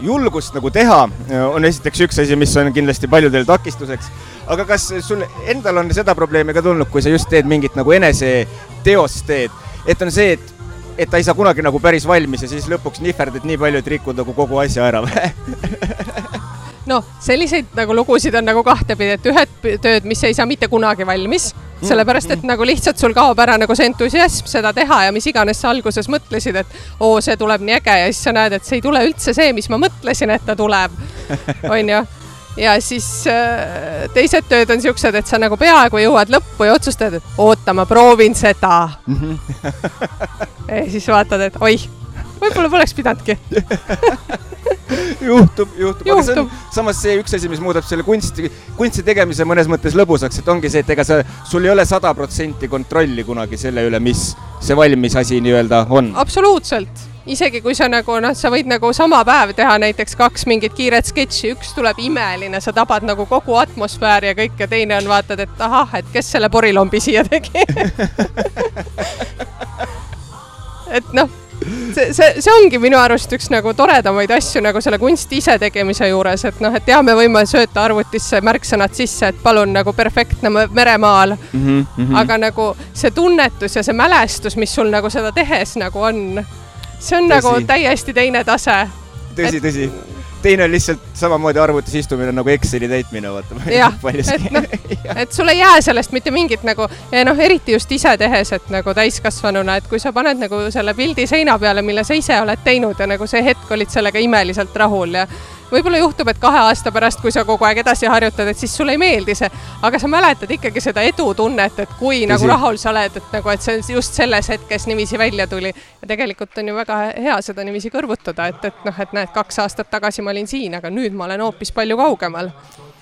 Speaker 1: julgust nagu teha on esiteks üks asi, mis on kindlasti paljudel takistuseks. aga kas sul endal on seda probleemi ka tulnud, kui sa just teed mingit nagu eneseteost teed, et on see, et et ta ei saa kunagi nagu päris valmis ja siis lõpuks nihverdad nii palju, et rikud nagu kogu asja ära või
Speaker 4: noh, selliseid nagu lugusid on nagu kahtepidi, et ühed tööd, mis ei saa mitte kunagi valmis, mm. sellepärast et nagu lihtsalt sul kaob ära nagu see entusiasm seda teha ja mis iganes sa alguses mõtlesid, et oo, see tuleb nii äge ja siis sa näed, et see ei tule üldse see, mis ma mõtlesin, et ta tuleb, onju. Ja siis äh, teised tööd on siuksed, et sa nagu peaaegu jõuad lõppu ja otsustad, et oota, ma proovin seda. Ja siis vaatad, et oih, võib-olla poleks pidanudki.
Speaker 1: Juhtub, juhtub, aga see on samas see üks asi, mis muudab selle kunsti, kunsti tegemise mõnes mõttes lõbusaks, et ongi see, et ega sa, sul ei ole sada protsenti kontrolli kunagi selle üle, mis see valmis asi nii-öelda on.
Speaker 4: absoluutselt, isegi kui sa nagu noh, sa võid nagu sama päev teha näiteks kaks mingit kiiret sketši, üks tuleb imeline, sa tabad nagu kogu atmosfääri ja kõik ja teine on vaatad, et ahah, et kes selle porilombi siia tegi. Et noh see, see, see ongi minu arust üks nagu toredamaid asju nagu selle kunsti ise tegemise juures, et noh, et jah, me võime sööta arvutisse märksõnad sisse, et palun nagu perfektne meremaal mm. -hmm, mm -hmm. aga nagu see tunnetus ja see mälestus, mis sul nagu seda tehes nagu on, see on nagu tõsi. nagu täiesti teine tase.
Speaker 1: tõsi, tõsi teine on lihtsalt samamoodi arvutis istumine nagu Exceli täitmine, vaata.
Speaker 4: jah, et noh, et sul ei jää sellest mitte mingit nagu, noh, eriti just ise tehes, et nagu täiskasvanuna, et kui sa paned nagu selle pildi seina peale, mille sa ise oled teinud ja nagu see hetk olid sellega imeliselt rahul ja võib-olla juhtub, et kahe aasta pärast, kui sa kogu aeg edasi harjutad, et siis sulle ei meeldi see, aga sa mäletad ikkagi seda edutunnet, et kui Tõsi. nagu rahul sa oled, et nagu, et see just selles hetkes niiviisi välja tuli. ja tegelikult on ju väga hea seda niiviisi kõrvutada, et, et noh, et näed, kaks aastat tagasi ma olin siin, aga nüüd ma olen hoopis palju kaugemal.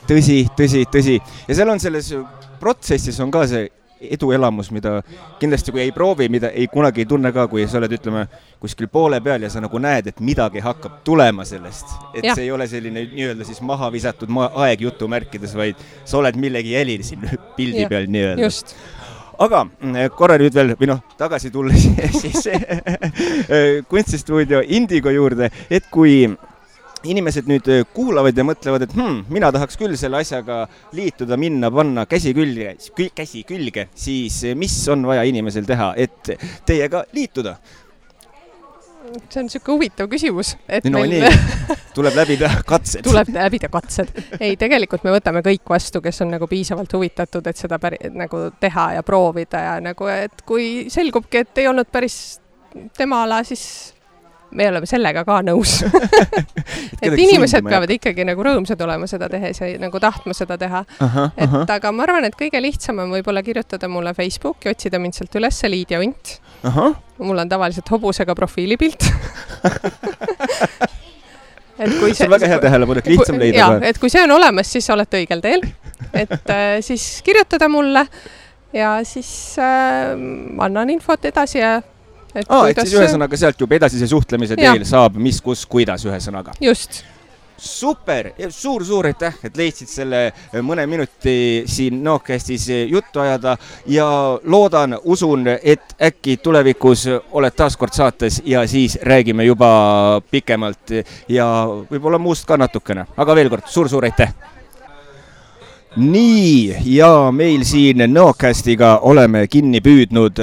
Speaker 1: tõsi, tõsi, tõsi ja seal on selles protsessis on ka see eduelamus, mida kindlasti, kui ei proovi, mida ei kunagi ei tunne ka, kui sa oled, ütleme, kuskil poole peal ja sa nagu näed, et midagi hakkab tulema sellest. et ja. see ei ole selline nii-öelda siis maha visatud aeg jutumärkides, vaid sa oled millegi jälil siin pildi ja. peal nii-öelda. aga mm, korra nüüd veel või noh, tagasi tulles siis kunstistuudio Indigo juurde, et kui inimesed nüüd äh, kuulavad ja mõtlevad, et hmm, mina tahaks küll selle asjaga liituda, minna, panna käsi külge, käsi külge, siis äh, mis on vaja inimesel teha, et teiega liituda?
Speaker 4: see on niisugune huvitav küsimus,
Speaker 1: et no, meil tuleb läbida katsed
Speaker 4: tuleb läbida katsed. ei, tegelikult me võtame kõik vastu, kes on nagu piisavalt huvitatud, et seda päri-, nagu teha ja proovida ja nagu, et kui selgubki, et ei olnud päris tema ala, siis me oleme sellega ka nõus et inimesed peavad ikkagi nagu rõõmsad olema seda tehes ja nagu tahtma seda teha. et aga ma arvan, et kõige lihtsam on võib-olla kirjutada mulle Facebooki, otsida mind sealt üles, Liidia Unt. mul on tavaliselt hobusega profiilipilt
Speaker 1: et kui see, see on väga hea tähelepanek, lihtsam leida.
Speaker 4: jaa, et kui see on olemas, siis olete õigel teel. et äh, siis kirjutada mulle ja siis äh, annan infot edasi ja
Speaker 1: et et siis ühesõnaga sealt juba edasise suhtlemise teel ja. saab, mis, kus, kuidas, ühesõnaga.
Speaker 4: just.
Speaker 1: Super! Suur,, suur-suur aitäh, et leidsid selle mõne minuti siin Nokestis juttu ajada. Ja loodan, usun, et äkki tulevikus oled taas kord saates ja siis räägime juba pikemalt ja võib-olla muust ka natukene, aga veel kord suur-suur aitäh! Nii, ja meil siin Nocastiga oleme kinni püüdnud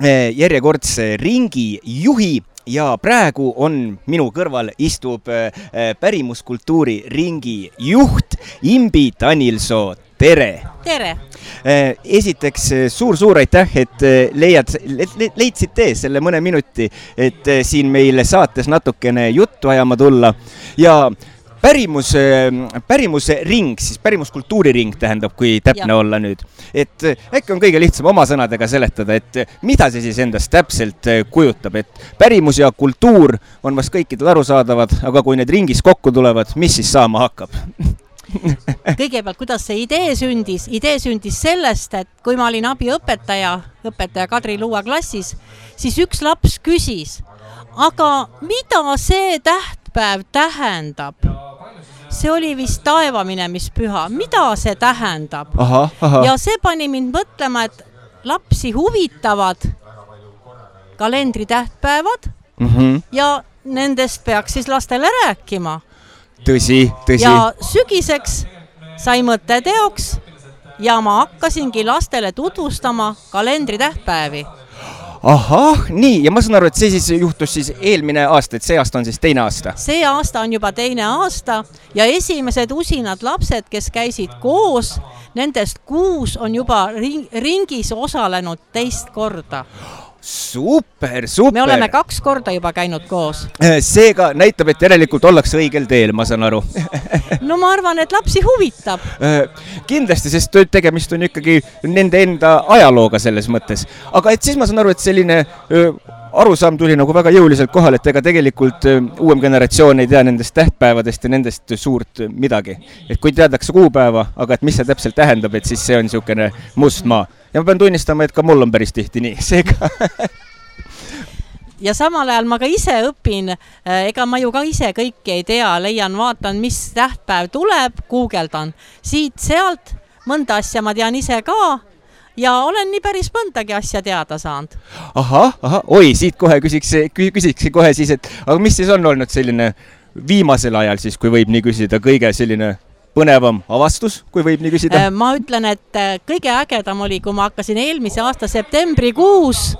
Speaker 1: järjekordse ringi juhi ja praegu on minu kõrval istub eh, eh, pärimuskultuuri ringi juht Imbi Tanilsoo, tere!
Speaker 5: tere!
Speaker 1: esiteks suur-suur aitäh, et leiad, leidsid tee selle mõne minuti, et siin meil saates natukene juttu ajama tulla ja pärimus, pärimusring, siis pärimuskultuuriring tähendab, kui täpne ja. olla nüüd. et äh, äkki on kõige lihtsam oma sõnadega seletada, et äh, mida see siis endast täpselt äh, kujutab, et pärimus ja kultuur on vast kõikidel arusaadavad, aga kui need ringis kokku tulevad, mis siis saama hakkab
Speaker 5: kõigepealt, kuidas see idee sündis, idee sündis sellest, et kui ma olin abiõpetaja, õpetaja Kadri Luua klassis, siis üks laps küsis, aga mida see tähtpäev tähendab? See oli vist taevaminemist-püha, mida see tähendab? ja see pani mind mõtlema, et lapsi huvitavad kalendri tähtpäevad mm -hmm. ja nendest peaks siis lastele rääkima.
Speaker 1: tõsi, tõsi.
Speaker 5: ja sügiseks sai mõte teoks ja ma hakkasingi lastele tutvustama kalendritähtpäevi
Speaker 1: ahah, nii, ja ma saan aru, et see siis juhtus siis eelmine aasta, et see aasta on siis teine aasta?
Speaker 5: see aasta on juba teine aasta ja esimesed usinad lapsed, kes käisid koos, nendest kuus on juba ring, ringis osalenud teist korda
Speaker 1: super, super.
Speaker 5: me oleme kaks korda juba käinud koos.
Speaker 1: Äh, seega näitab, et järelikult ollakse õigel teel, ma saan aru
Speaker 5: no ma arvan, et lapsi huvitab.
Speaker 1: Äh, kindlasti, sest tegemist on ikkagi nende enda ajalooga selles mõttes, aga et siis ma saan aru, et selline arusaam tuli nagu väga jõuliselt kohale, et ega tegelikult uuem generatsioon ei tea nendest tähtpäevadest ja nendest suurt midagi. et kui teadakse kuupäeva, aga et mis see täpselt tähendab, et siis see on niisugune must maa ja ma pean tunnistama, et ka mul on päris tihti nii, seega
Speaker 5: ja samal ajal ma ka ise õpin, äh, ega ma ju ka ise kõike ei tea, leian, vaatan, mis tähtpäev tuleb, guugeldan siit-sealt, mõnda asja ma tean ise ka ja olen nii päris mõndagi asja teada saanud.
Speaker 1: ahah, ahah, oi, siit kohe küsiks, küsiks kohe siis, et aga mis siis on olnud selline viimasel ajal siis, kui võib nii küsida, kõige selline põnevam avastus, kui võib nii küsida?
Speaker 5: Äh, ma ütlen, et äh, kõige ägedam oli, kui ma hakkasin eelmise aasta septembrikuus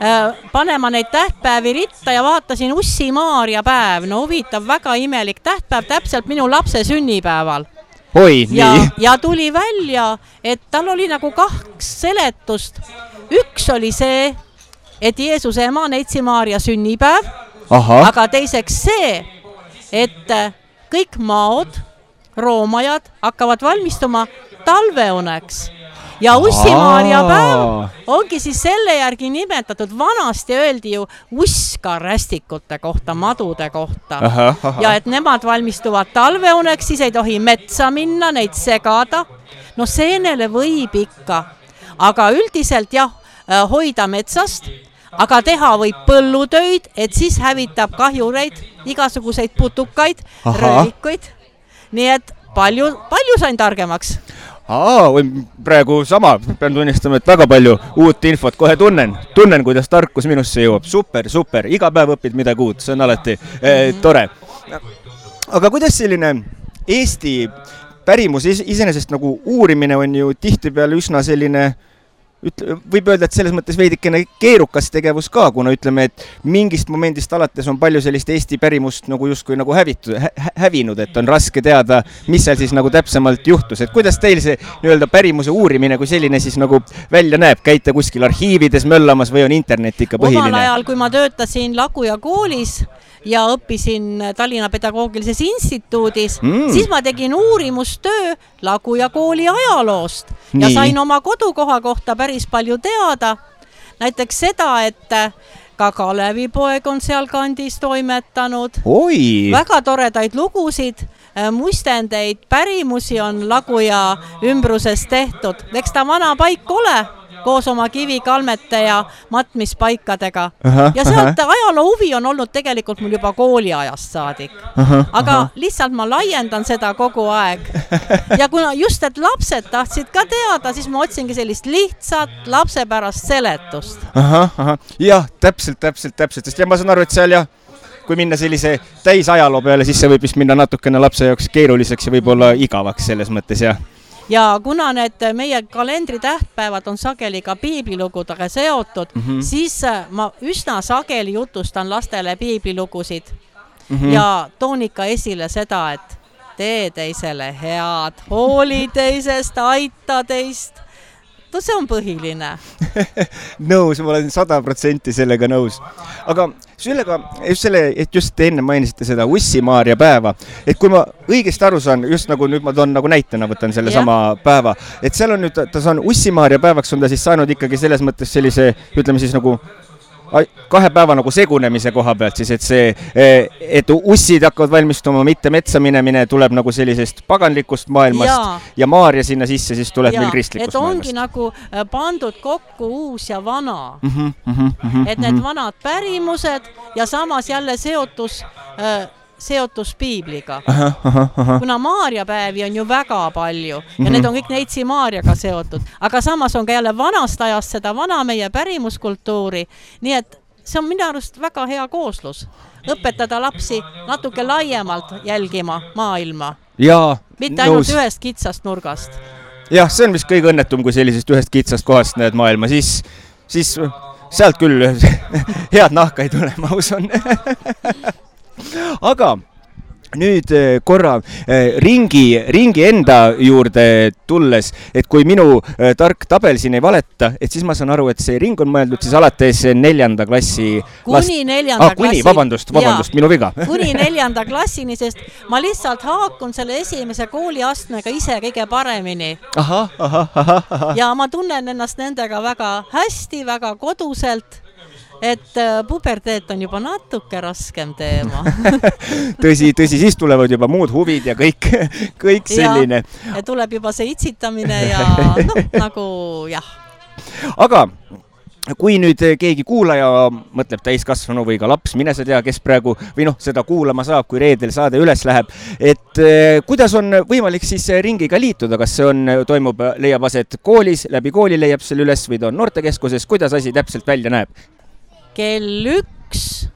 Speaker 5: äh, panema neid tähtpäevi ritta ja vaatasin Ussi-Maarja päev, no huvitav, väga imelik tähtpäev, täpselt minu lapse sünnipäeval.
Speaker 1: Oi,
Speaker 5: nii. ja tuli välja, et tal oli nagu kaks seletust. üks oli see, et Jeesuse ema Neitsi-Maarja sünnipäev, aga teiseks see, et kõik maod roomajad hakkavad valmistuma talveuneks ja Ussi-Maarja päev ongi siis selle järgi nimetatud, vanasti öeldi ju uskarästikute kohta, madude kohta. ja et nemad valmistuvad talveuneks, siis ei tohi metsa minna, neid segada. no seenele võib ikka, aga üldiselt jah, äh, hoida metsast, aga teha võib põllutöid, et siis hävitab kahjureid, igasuguseid putukaid, röövikuid nii et palju, palju sain targemaks
Speaker 1: aa, praegu sama, pean tunnistama, et väga palju uut infot kohe tunnen, tunnen, kuidas tarkus minusse jõuab, super, super, iga päev õpid midagi uut, see on alati eh, tore. aga kuidas selline Eesti pärimus iseenesest nagu uurimine on ju tihtipeale üsna selline äh, ütle, võib öelda, et selles mõttes veidikene keerukas tegevus ka, kuna ütleme, et mingist momendist alates on palju sellist Eesti pärimust nagu justkui nagu hävitud hä,, hävinud, et on raske teada, mis seal siis nagu täpsemalt juhtus, et kuidas teil see nii-öelda pärimuse uurimine kui selline siis nagu välja näeb, käite kuskil arhiivides möllamas või on internet ikka põhiline?
Speaker 5: omal ajal, kui ma töötasin Laguja koolis ja õppisin Tallinna Pedagoogilises Instituudis mm., siis ma tegin uurimustöö Laguja kooli ajaloost Nii. ja sain oma kodukoha kohta päris palju teada. näiteks seda, et ka Kalevipoeg on sealkandis toimetanud. väga toredaid lugusid, muistendeid, pärimusi on Laguja ümbruses tehtud, eks ta vana paik ole koos oma kivikalmete ja matmispaikadega. ja sealt ajaloo huvi on olnud tegelikult mul juba kooliajast saadik. aga aha. lihtsalt ma laiendan seda kogu aeg. ja kuna just, et lapsed tahtsid ka teada, siis ma otsingi sellist lihtsat lapsepärast seletust.
Speaker 1: ahah, ahah, jah, täpselt, täpselt, täpselt, sest ja ma saan aru, et seal jah kui minna sellise täisajaloo peale, siis see võib vist minna natukene lapse jaoks keeruliseks ja võib-olla igavaks selles mõttes, jah
Speaker 5: ja kuna need meie kalendri tähtpäevad on sageli ka piiblilugudega seotud mm, -hmm. siis äh, ma üsna sageli jutustan lastele piiblilugusid mm -hmm. ja toon ikka esile seda, et tee teisele head, hooli teisest, aita teist no see on põhiline
Speaker 1: nõus, ma olen sada protsenti sellega nõus. aga sellega, just selle, et just enne mainisite seda Ussi-Maarja päeva, et kui ma õigesti aru saan, just nagu nüüd ma toon nagu näitena, võtan sellesama päeva, et seal on nüüd, ta on Ussi-Maarja päevaks on ta siis saanud ikkagi selles mõttes sellise, ütleme siis nagu kahe päeva nagu segunemise koha pealt siis, et see, et ussid hakkavad valmistuma, mitte metsa minemine tuleb nagu sellisest paganlikust maailmast ja, ja Maarja sinna sisse siis tuleb ja, meil kristlikust
Speaker 5: maailmast. ongi nagu äh, pandud kokku uus ja vana mm. -hmm, mm -hmm, et need mm -hmm. vanad pärimused ja samas jälle seotus äh, seotus piibliga. kuna Maarjapäevi on ju väga palju ja mm -hmm. need on kõik Neitsi Maarjaga seotud, aga samas on ka jälle vanast ajast seda vana meie pärimuskultuuri, nii et see on minu arust väga hea kooslus, õpetada lapsi natuke laiemalt jälgima maailma. mitte ainult nõus. ühest kitsast nurgast.
Speaker 1: jah, see on vist kõige õnnetum, kui sellisest ühest kitsast kohast näed maailma, siis, siis sealt küll head nahka ei tule, ma usun aga nüüd eh, korra eh, ringi, ringi enda juurde tulles, et kui minu eh, tark tabel siin ei valeta, et siis ma saan aru, et see ring on mõeldud siis alates neljanda klassi.
Speaker 5: kuni neljanda
Speaker 1: ah, klassi. vabandust, vabandust, minu viga
Speaker 5: kuni neljanda klassini, sest ma lihtsalt haakun selle esimese kooliastmega ise kõige paremini. ja ma tunnen ennast nendega väga hästi, väga koduselt et äh, puberteet on juba natuke raskem teema
Speaker 1: tõsi, tõsi, siis tulevad juba muud huvid ja kõik, kõik selline.
Speaker 5: tuleb juba see itsitamine ja noh, nagu jah.
Speaker 1: aga kui nüüd keegi kuulaja mõtleb täiskasvanu või ka laps, mine sa tea, kes praegu või noh, seda kuulama saab, kui reedel saade üles läheb, et eh, kuidas on võimalik siis ringiga liituda, kas see on, toimub, leiab aset koolis, läbi kooli leiab selle üles või ta on noortekeskuses, kuidas asi täpselt välja näeb?
Speaker 5: Kell üks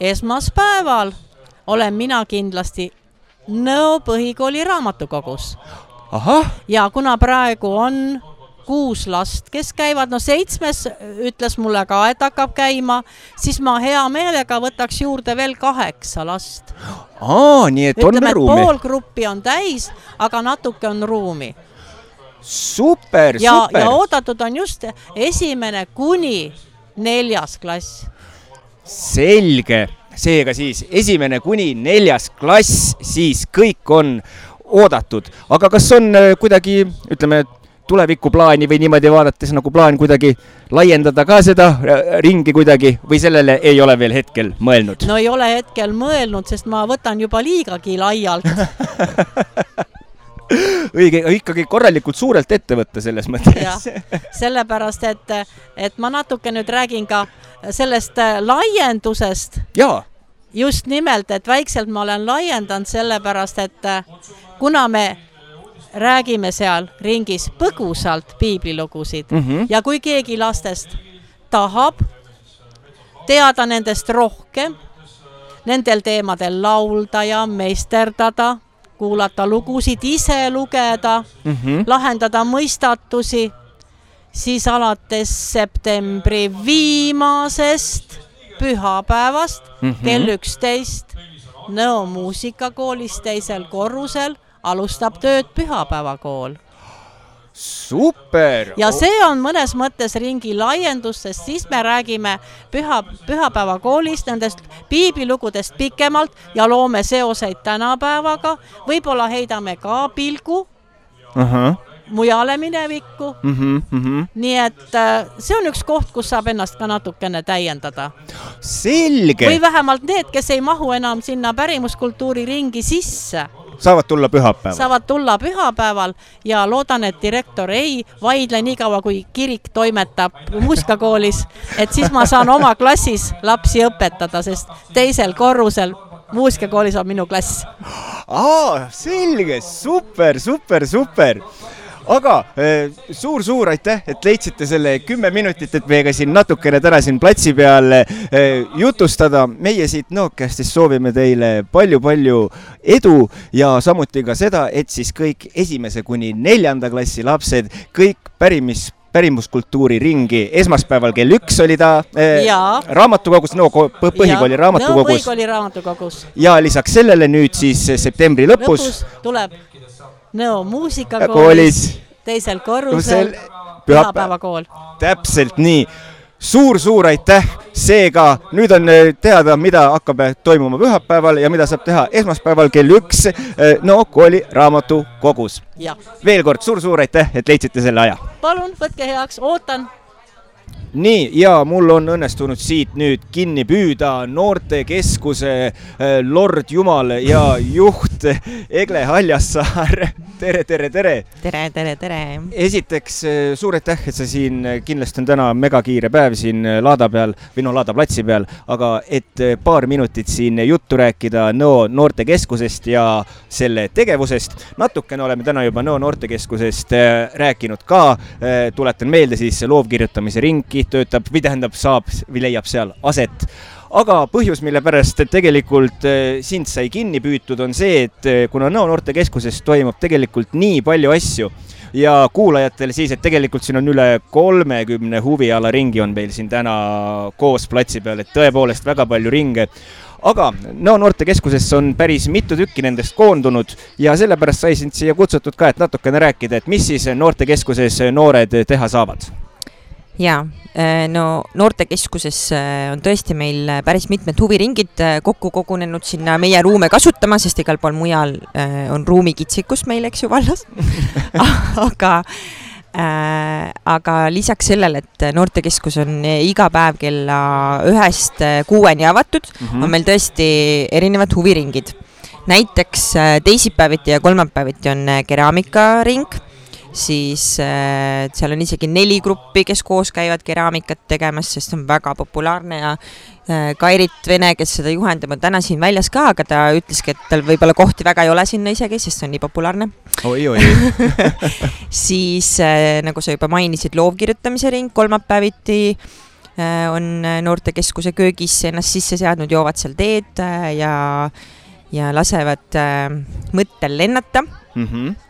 Speaker 5: esmaspäeval olen mina kindlasti Nõo põhikooli raamatukogus. ja kuna praegu on kuus last, kes käivad, no seitsmes ütles mulle ka, et hakkab käima, siis ma hea meelega võtaks juurde veel kaheksa last.
Speaker 1: aa, nii et Ütleme, on ruumi?
Speaker 5: pool gruppi on täis, aga natuke on ruumi.
Speaker 1: super,
Speaker 5: super. ja oodatud on just esimene kuni neljas klass.
Speaker 1: selge, seega siis esimene kuni neljas klass, siis kõik on oodatud, aga kas on äh, kuidagi, ütleme, tulevikuplaani või niimoodi vaadates nagu plaan kuidagi laiendada ka seda äh, ringi kuidagi või sellele ei ole veel hetkel mõelnud?
Speaker 5: no ei ole hetkel mõelnud, sest ma võtan juba liigagi laialt
Speaker 1: õige, ikkagi korralikult suurelt ette võtta selles mõttes.
Speaker 5: sellepärast, et, et ma natuke nüüd räägin ka sellest äh, laiendusest.
Speaker 1: jaa
Speaker 5: just nimelt, et väikselt ma olen laiendanud sellepärast, et äh, kuna me räägime seal ringis põgusalt piiblilugusid mm -hmm. ja kui keegi lastest tahab teada nendest rohkem, nendel teemadel laulda ja meisterdada kuulata lugusid, ise lugeda mm, -hmm. lahendada mõistatusi, siis alates septembri viimasest pühapäevast mm -hmm. kell üksteist Nõo muusikakoolis teisel korrusel alustab tööd pühapäevakool
Speaker 1: super!
Speaker 5: ja see on mõnes mõttes ringi laiendus, sest siis me räägime püha, pühapäevakoolist, nendest piiblilugudest pikemalt ja loome seoseid tänapäevaga, võib-olla heidame ka pilgu uh. -huh mujale minevikku mm. -hmm, mm -hmm. nii et äh, see on üks koht, kus saab ennast ka natukene täiendada.
Speaker 1: selge.
Speaker 5: või vähemalt need, kes ei mahu enam sinna pärimuskultuuri ringi sisse
Speaker 1: saavad tulla pühapäeval?
Speaker 5: saavad tulla pühapäeval ja loodan, et direktor ei vaidle nii kaua, kui kirik toimetab muusikakoolis, et siis ma saan oma klassis lapsi õpetada, sest teisel korrusel muusikakoolis on minu klass.
Speaker 1: aa, selge, super, super, super aga suur-suur eh, aitäh, et leidsite selle kümme minutit, et meiega siin natukene täna siin platsi peal eh, jutustada. meie siit Nokiastist soovime teile palju-palju edu ja samuti ka seda, et siis kõik esimese kuni neljanda klassi lapsed, kõik pärimis pärimuskultuuri ringi, esmaspäeval kell üks oli ta eh, raamatukogus, no põhikooli raamatukogus.
Speaker 5: no põhikooli raamatukogus.
Speaker 1: ja lisaks sellele nüüd siis septembri lõpus, lõpus
Speaker 5: tuleb Nõo muusikakoolis, teisel korrusel, pühapäevakool.
Speaker 1: täpselt nii suur-suur aitäh, seega nüüd on eh, teada, mida hakkab eh, toimuma pühapäeval ja mida saab teha esmaspäeval kell üks eh, no kooli raamatukogus. veel kord suur-suur aitäh, et leidsite selle aja.
Speaker 5: palun võtke heaks, ootan
Speaker 1: nii, ja mul on õnnestunud siit nüüd kinni püüda noortekeskuse Lord Jumal ja juht Egle Haljassaar tere, tere, tere.
Speaker 6: tere, tere, tere.
Speaker 1: esiteks suur aitäh, et sa siin, kindlasti on täna megakiire päev siin laada peal või no Laada platsi peal, aga et paar minutit siin juttu rääkida Nõo noortekeskusest ja selle tegevusest. natukene oleme täna juba Nõo noortekeskusest äh, rääkinud ka. Äh, tuletan meelde siis loovkirjutamise ringi töötab või tähendab, saab või leiab seal aset. Aga põhjus, mille pärast tegelikult eh, sind sai kinni püütud, on see, et eh, kuna Nõo noortekeskuses toimub tegelikult nii palju asju ja kuulajatele siis, et tegelikult siin on üle kolmekümne huvialaringi on meil siin täna koos platsi peal, et tõepoolest väga palju ringe. Aga Nõo noortekeskusesse on päris mitu tükki nendest koondunud ja sellepärast sai sind siia kutsutud ka, et natukene rääkida, et mis siis noortekeskuses noored teha saavad
Speaker 6: jaa, äh, no noortekeskuses äh, on tõesti meil äh, päris mitmed huviringid kokku kogunenud sinna meie ruume kasutama, sest igal pool mujal on ruumikitsikus meil, eks ju, vallas aga äh, aga lisaks sellele, et noortekeskus on iga päev kella ühest kuueni avatud mm, -hmm. on meil tõesti erinevad huviringid. näiteks teisipäeviti ja kolmapäeviti on keraamikaring siis äh, seal on isegi neli gruppi, kes koos käivad keraamikat tegemas, sest see on väga populaarne ja äh, Kairit Vene, kes seda juhendab, on täna siin väljas ka, aga ta ütleski, et tal võib-olla kohti väga ei ole sinna isegi, sest see on nii populaarne
Speaker 1: oi,.
Speaker 6: oi-oi siis äh, nagu sa juba mainisid, loovkirjutamise ring kolmapäeviti on noortekeskuse köögis ennast sisse seadnud, joovad seal teed ja, ja lasevad mõttel lennata mm. -hmm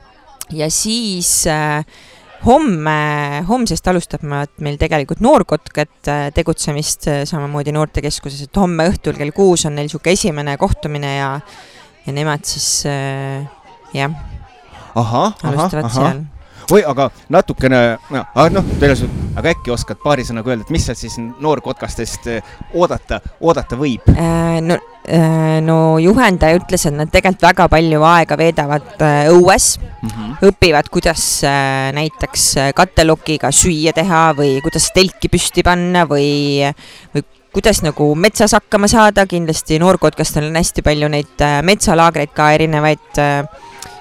Speaker 6: ja siis äh, homme, homsest alustab meil tegelikult Noorkotkad äh, tegutsemist äh, samamoodi noortekeskuses, et homme õhtul kell kuus on neil niisugune esimene kohtumine ja, ja nemad siis äh, jah, alustavad
Speaker 1: aha. seal oi, aga natukene, noh, selles, aga äkki oskad paari sõnaga öelda, et mis sealt siis noorkotkastest oodata, oodata võib
Speaker 6: äh,? no Äh, no juhendaja ütles, et nad tegelikult väga palju aega veedavad äh, õues mm, -hmm. õpivad, kuidas äh, näiteks kattelokiga süüa teha või kuidas telki püsti panna või, või kuidas nagu metsas hakkama saada, kindlasti noorkotkastel on hästi palju neid metsalaagreid ka, erinevaid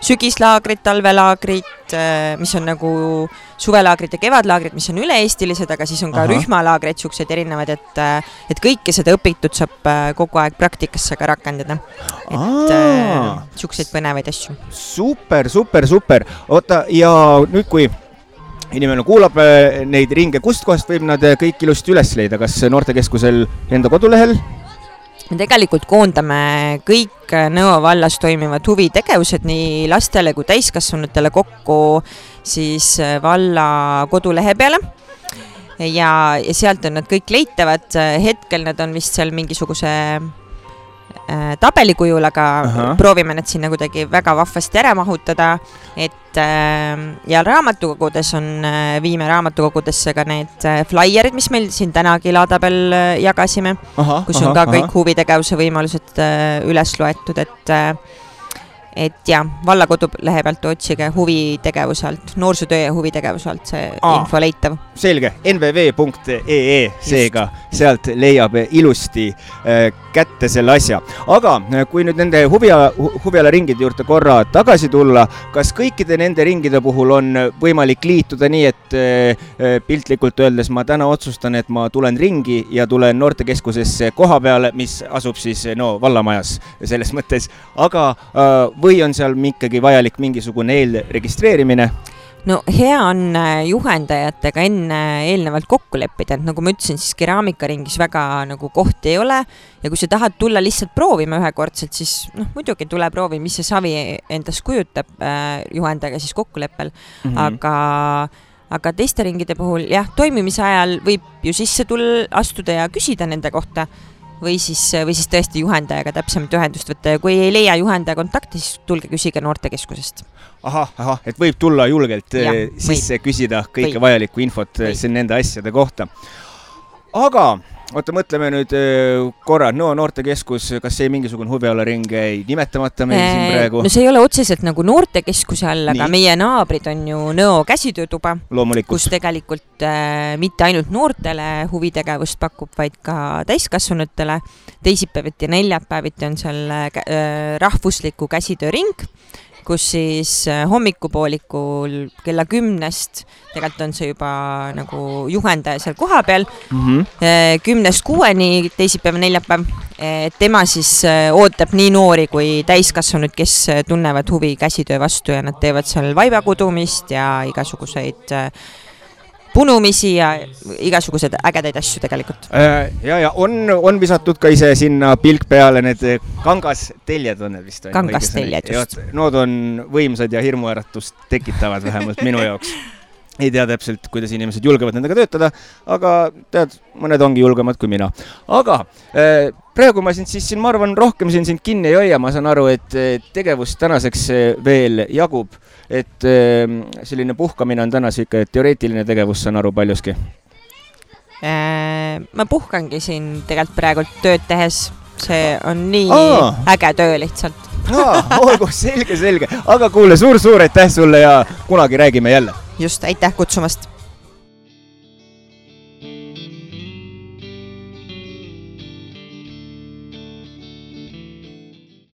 Speaker 6: sügislaagrid, talvelaagrid, äh, mis on nagu suvelaagrid ja kevadlaagrid, mis on üle-eestilised, aga siis on ka Aha. rühmalaagreid, siukseid erinevaid, et, äh, et kõike seda õpitut saab äh, kogu aeg praktikasse ka rakendada. et siukseid põnevaid asju.
Speaker 1: super, super, super. oota, ja nüüd, kui inimene kuulab neid ringe, kustkohast võib nad kõik ilusti üles leida, kas noortekeskusel enda kodulehel?
Speaker 6: Me tegelikult koondame kõik Nõo vallas toimivad huvitegevused nii lastele kui täiskasvanutele kokku siis valla kodulehe peale. Ja, ja sealt on nad kõik leitavad, hetkel nad on vist seal mingisuguse äh, tabeli kujul, aga Aha. proovime need sinna kuidagi väga vahvasti ära mahutada, et äh, ja raamatukogudes on äh,, viime raamatukogudesse ka need äh, flaierid, mis meil siin tänagi laada peal äh, jagasime, kus aha, on ka aha. kõik huvitegevuse võimalused üles loetud, et et ja, valla kodulehe pealt otsige huvitegevuse alt, noorsootöö ja huvitegevuse alt see Aa, info leitav.
Speaker 1: selge, nvv.ee, e, seega sealt leiab ilusti äh, kätte selle asja. aga äh, kui nüüd nende huviala, huvialaringide juurde korra tagasi tulla, kas kõikide nende ringide puhul on võimalik liituda nii, et äh, äh piltlikult öeldes ma täna otsustan, et ma tulen ringi ja tulen noortekeskusesse koha peale, mis asub siis no vallamajas selles mõttes, aga äh, või on seal ikkagi vajalik mingisugune eelregistreerimine?
Speaker 6: no hea on äh, juhendajatega enne eelnevalt kokku leppida, et nagu ma ütlesin, siis keraamikaringis väga nagu kohti ei ole ja kui sa tahad tulla lihtsalt proovima ühekordselt, siis noh, muidugi tule proovi, mis see savi endast kujutab äh, juhendajaga siis kokkuleppel mm, -hmm. aga aga teiste ringide puhul jah, toimimise ajal võib ju sisse tulla, astuda ja küsida nende kohta või siis, või siis tõesti juhendajaga täpsemalt ühendust võtta ja kui ei leia juhendaja kontakti, siis tulge küsige noortekeskusest.
Speaker 1: ahah, ahah, et võib tulla julgelt ja, eh, sisse võib. küsida kõike või. vajalikku infot eh, siin nende asjade kohta. aga oota, mõtleme nüüd korra, Nõo noortekeskus, kas see mingisugune huvialaring jäi? Nimetamata meil siin äh, praegu?
Speaker 6: no see ei ole otseselt nagu noortekeskuse all, aga meie naabrid on ju Nõo käsitöötuba, kus tegelikult äh, mitte ainult noortele huvitegevust pakub, vaid ka täiskasvanutele. teisipäeviti ja neljapäeviti on seal äh, rahvusliku käsitööring kus siis äh, hommikupoolikul kella kümnest, tegelikult on see juba nagu juhendaja seal kohapeal mm, -hmm. kümnest kuueni, teisipäev, neljapäev, tema siis äh, ootab nii noori kui täiskasvanuid, kes tunnevad huvi käsitöö vastu ja nad teevad seal vaiba kudumist ja igasuguseid punumisi ja igasuguseid ägedaid asju tegelikult.
Speaker 1: Äh, ja, ja on, on visatud ka ise sinna pilk peale, need kangasteljed on need vist?
Speaker 6: kangasteljed, just.
Speaker 1: Need on võimsad ja hirmuäratust tekitavad vähemalt minu jaoks ei tea täpselt, kuidas inimesed julgevad nendega töötada, aga tead, mõned ongi julgemad kui mina. aga äh, praegu ma sind siis siin, ma arvan, rohkem siin sind kinni ei hoia, ma saan aru, et tegevust tänaseks veel jagub et ehm, selline puhkamine on täna sihuke teoreetiline tegevus, saan aru paljuski
Speaker 6: äh,? ma puhkangi siin tegelikult praegult tööd tehes, see on nii Aa. äge töö lihtsalt.
Speaker 1: olgu, selge, selge, aga kuule suur,, suur-suur aitäh sulle ja kunagi räägime jälle.
Speaker 6: Just, aitäh kutsumast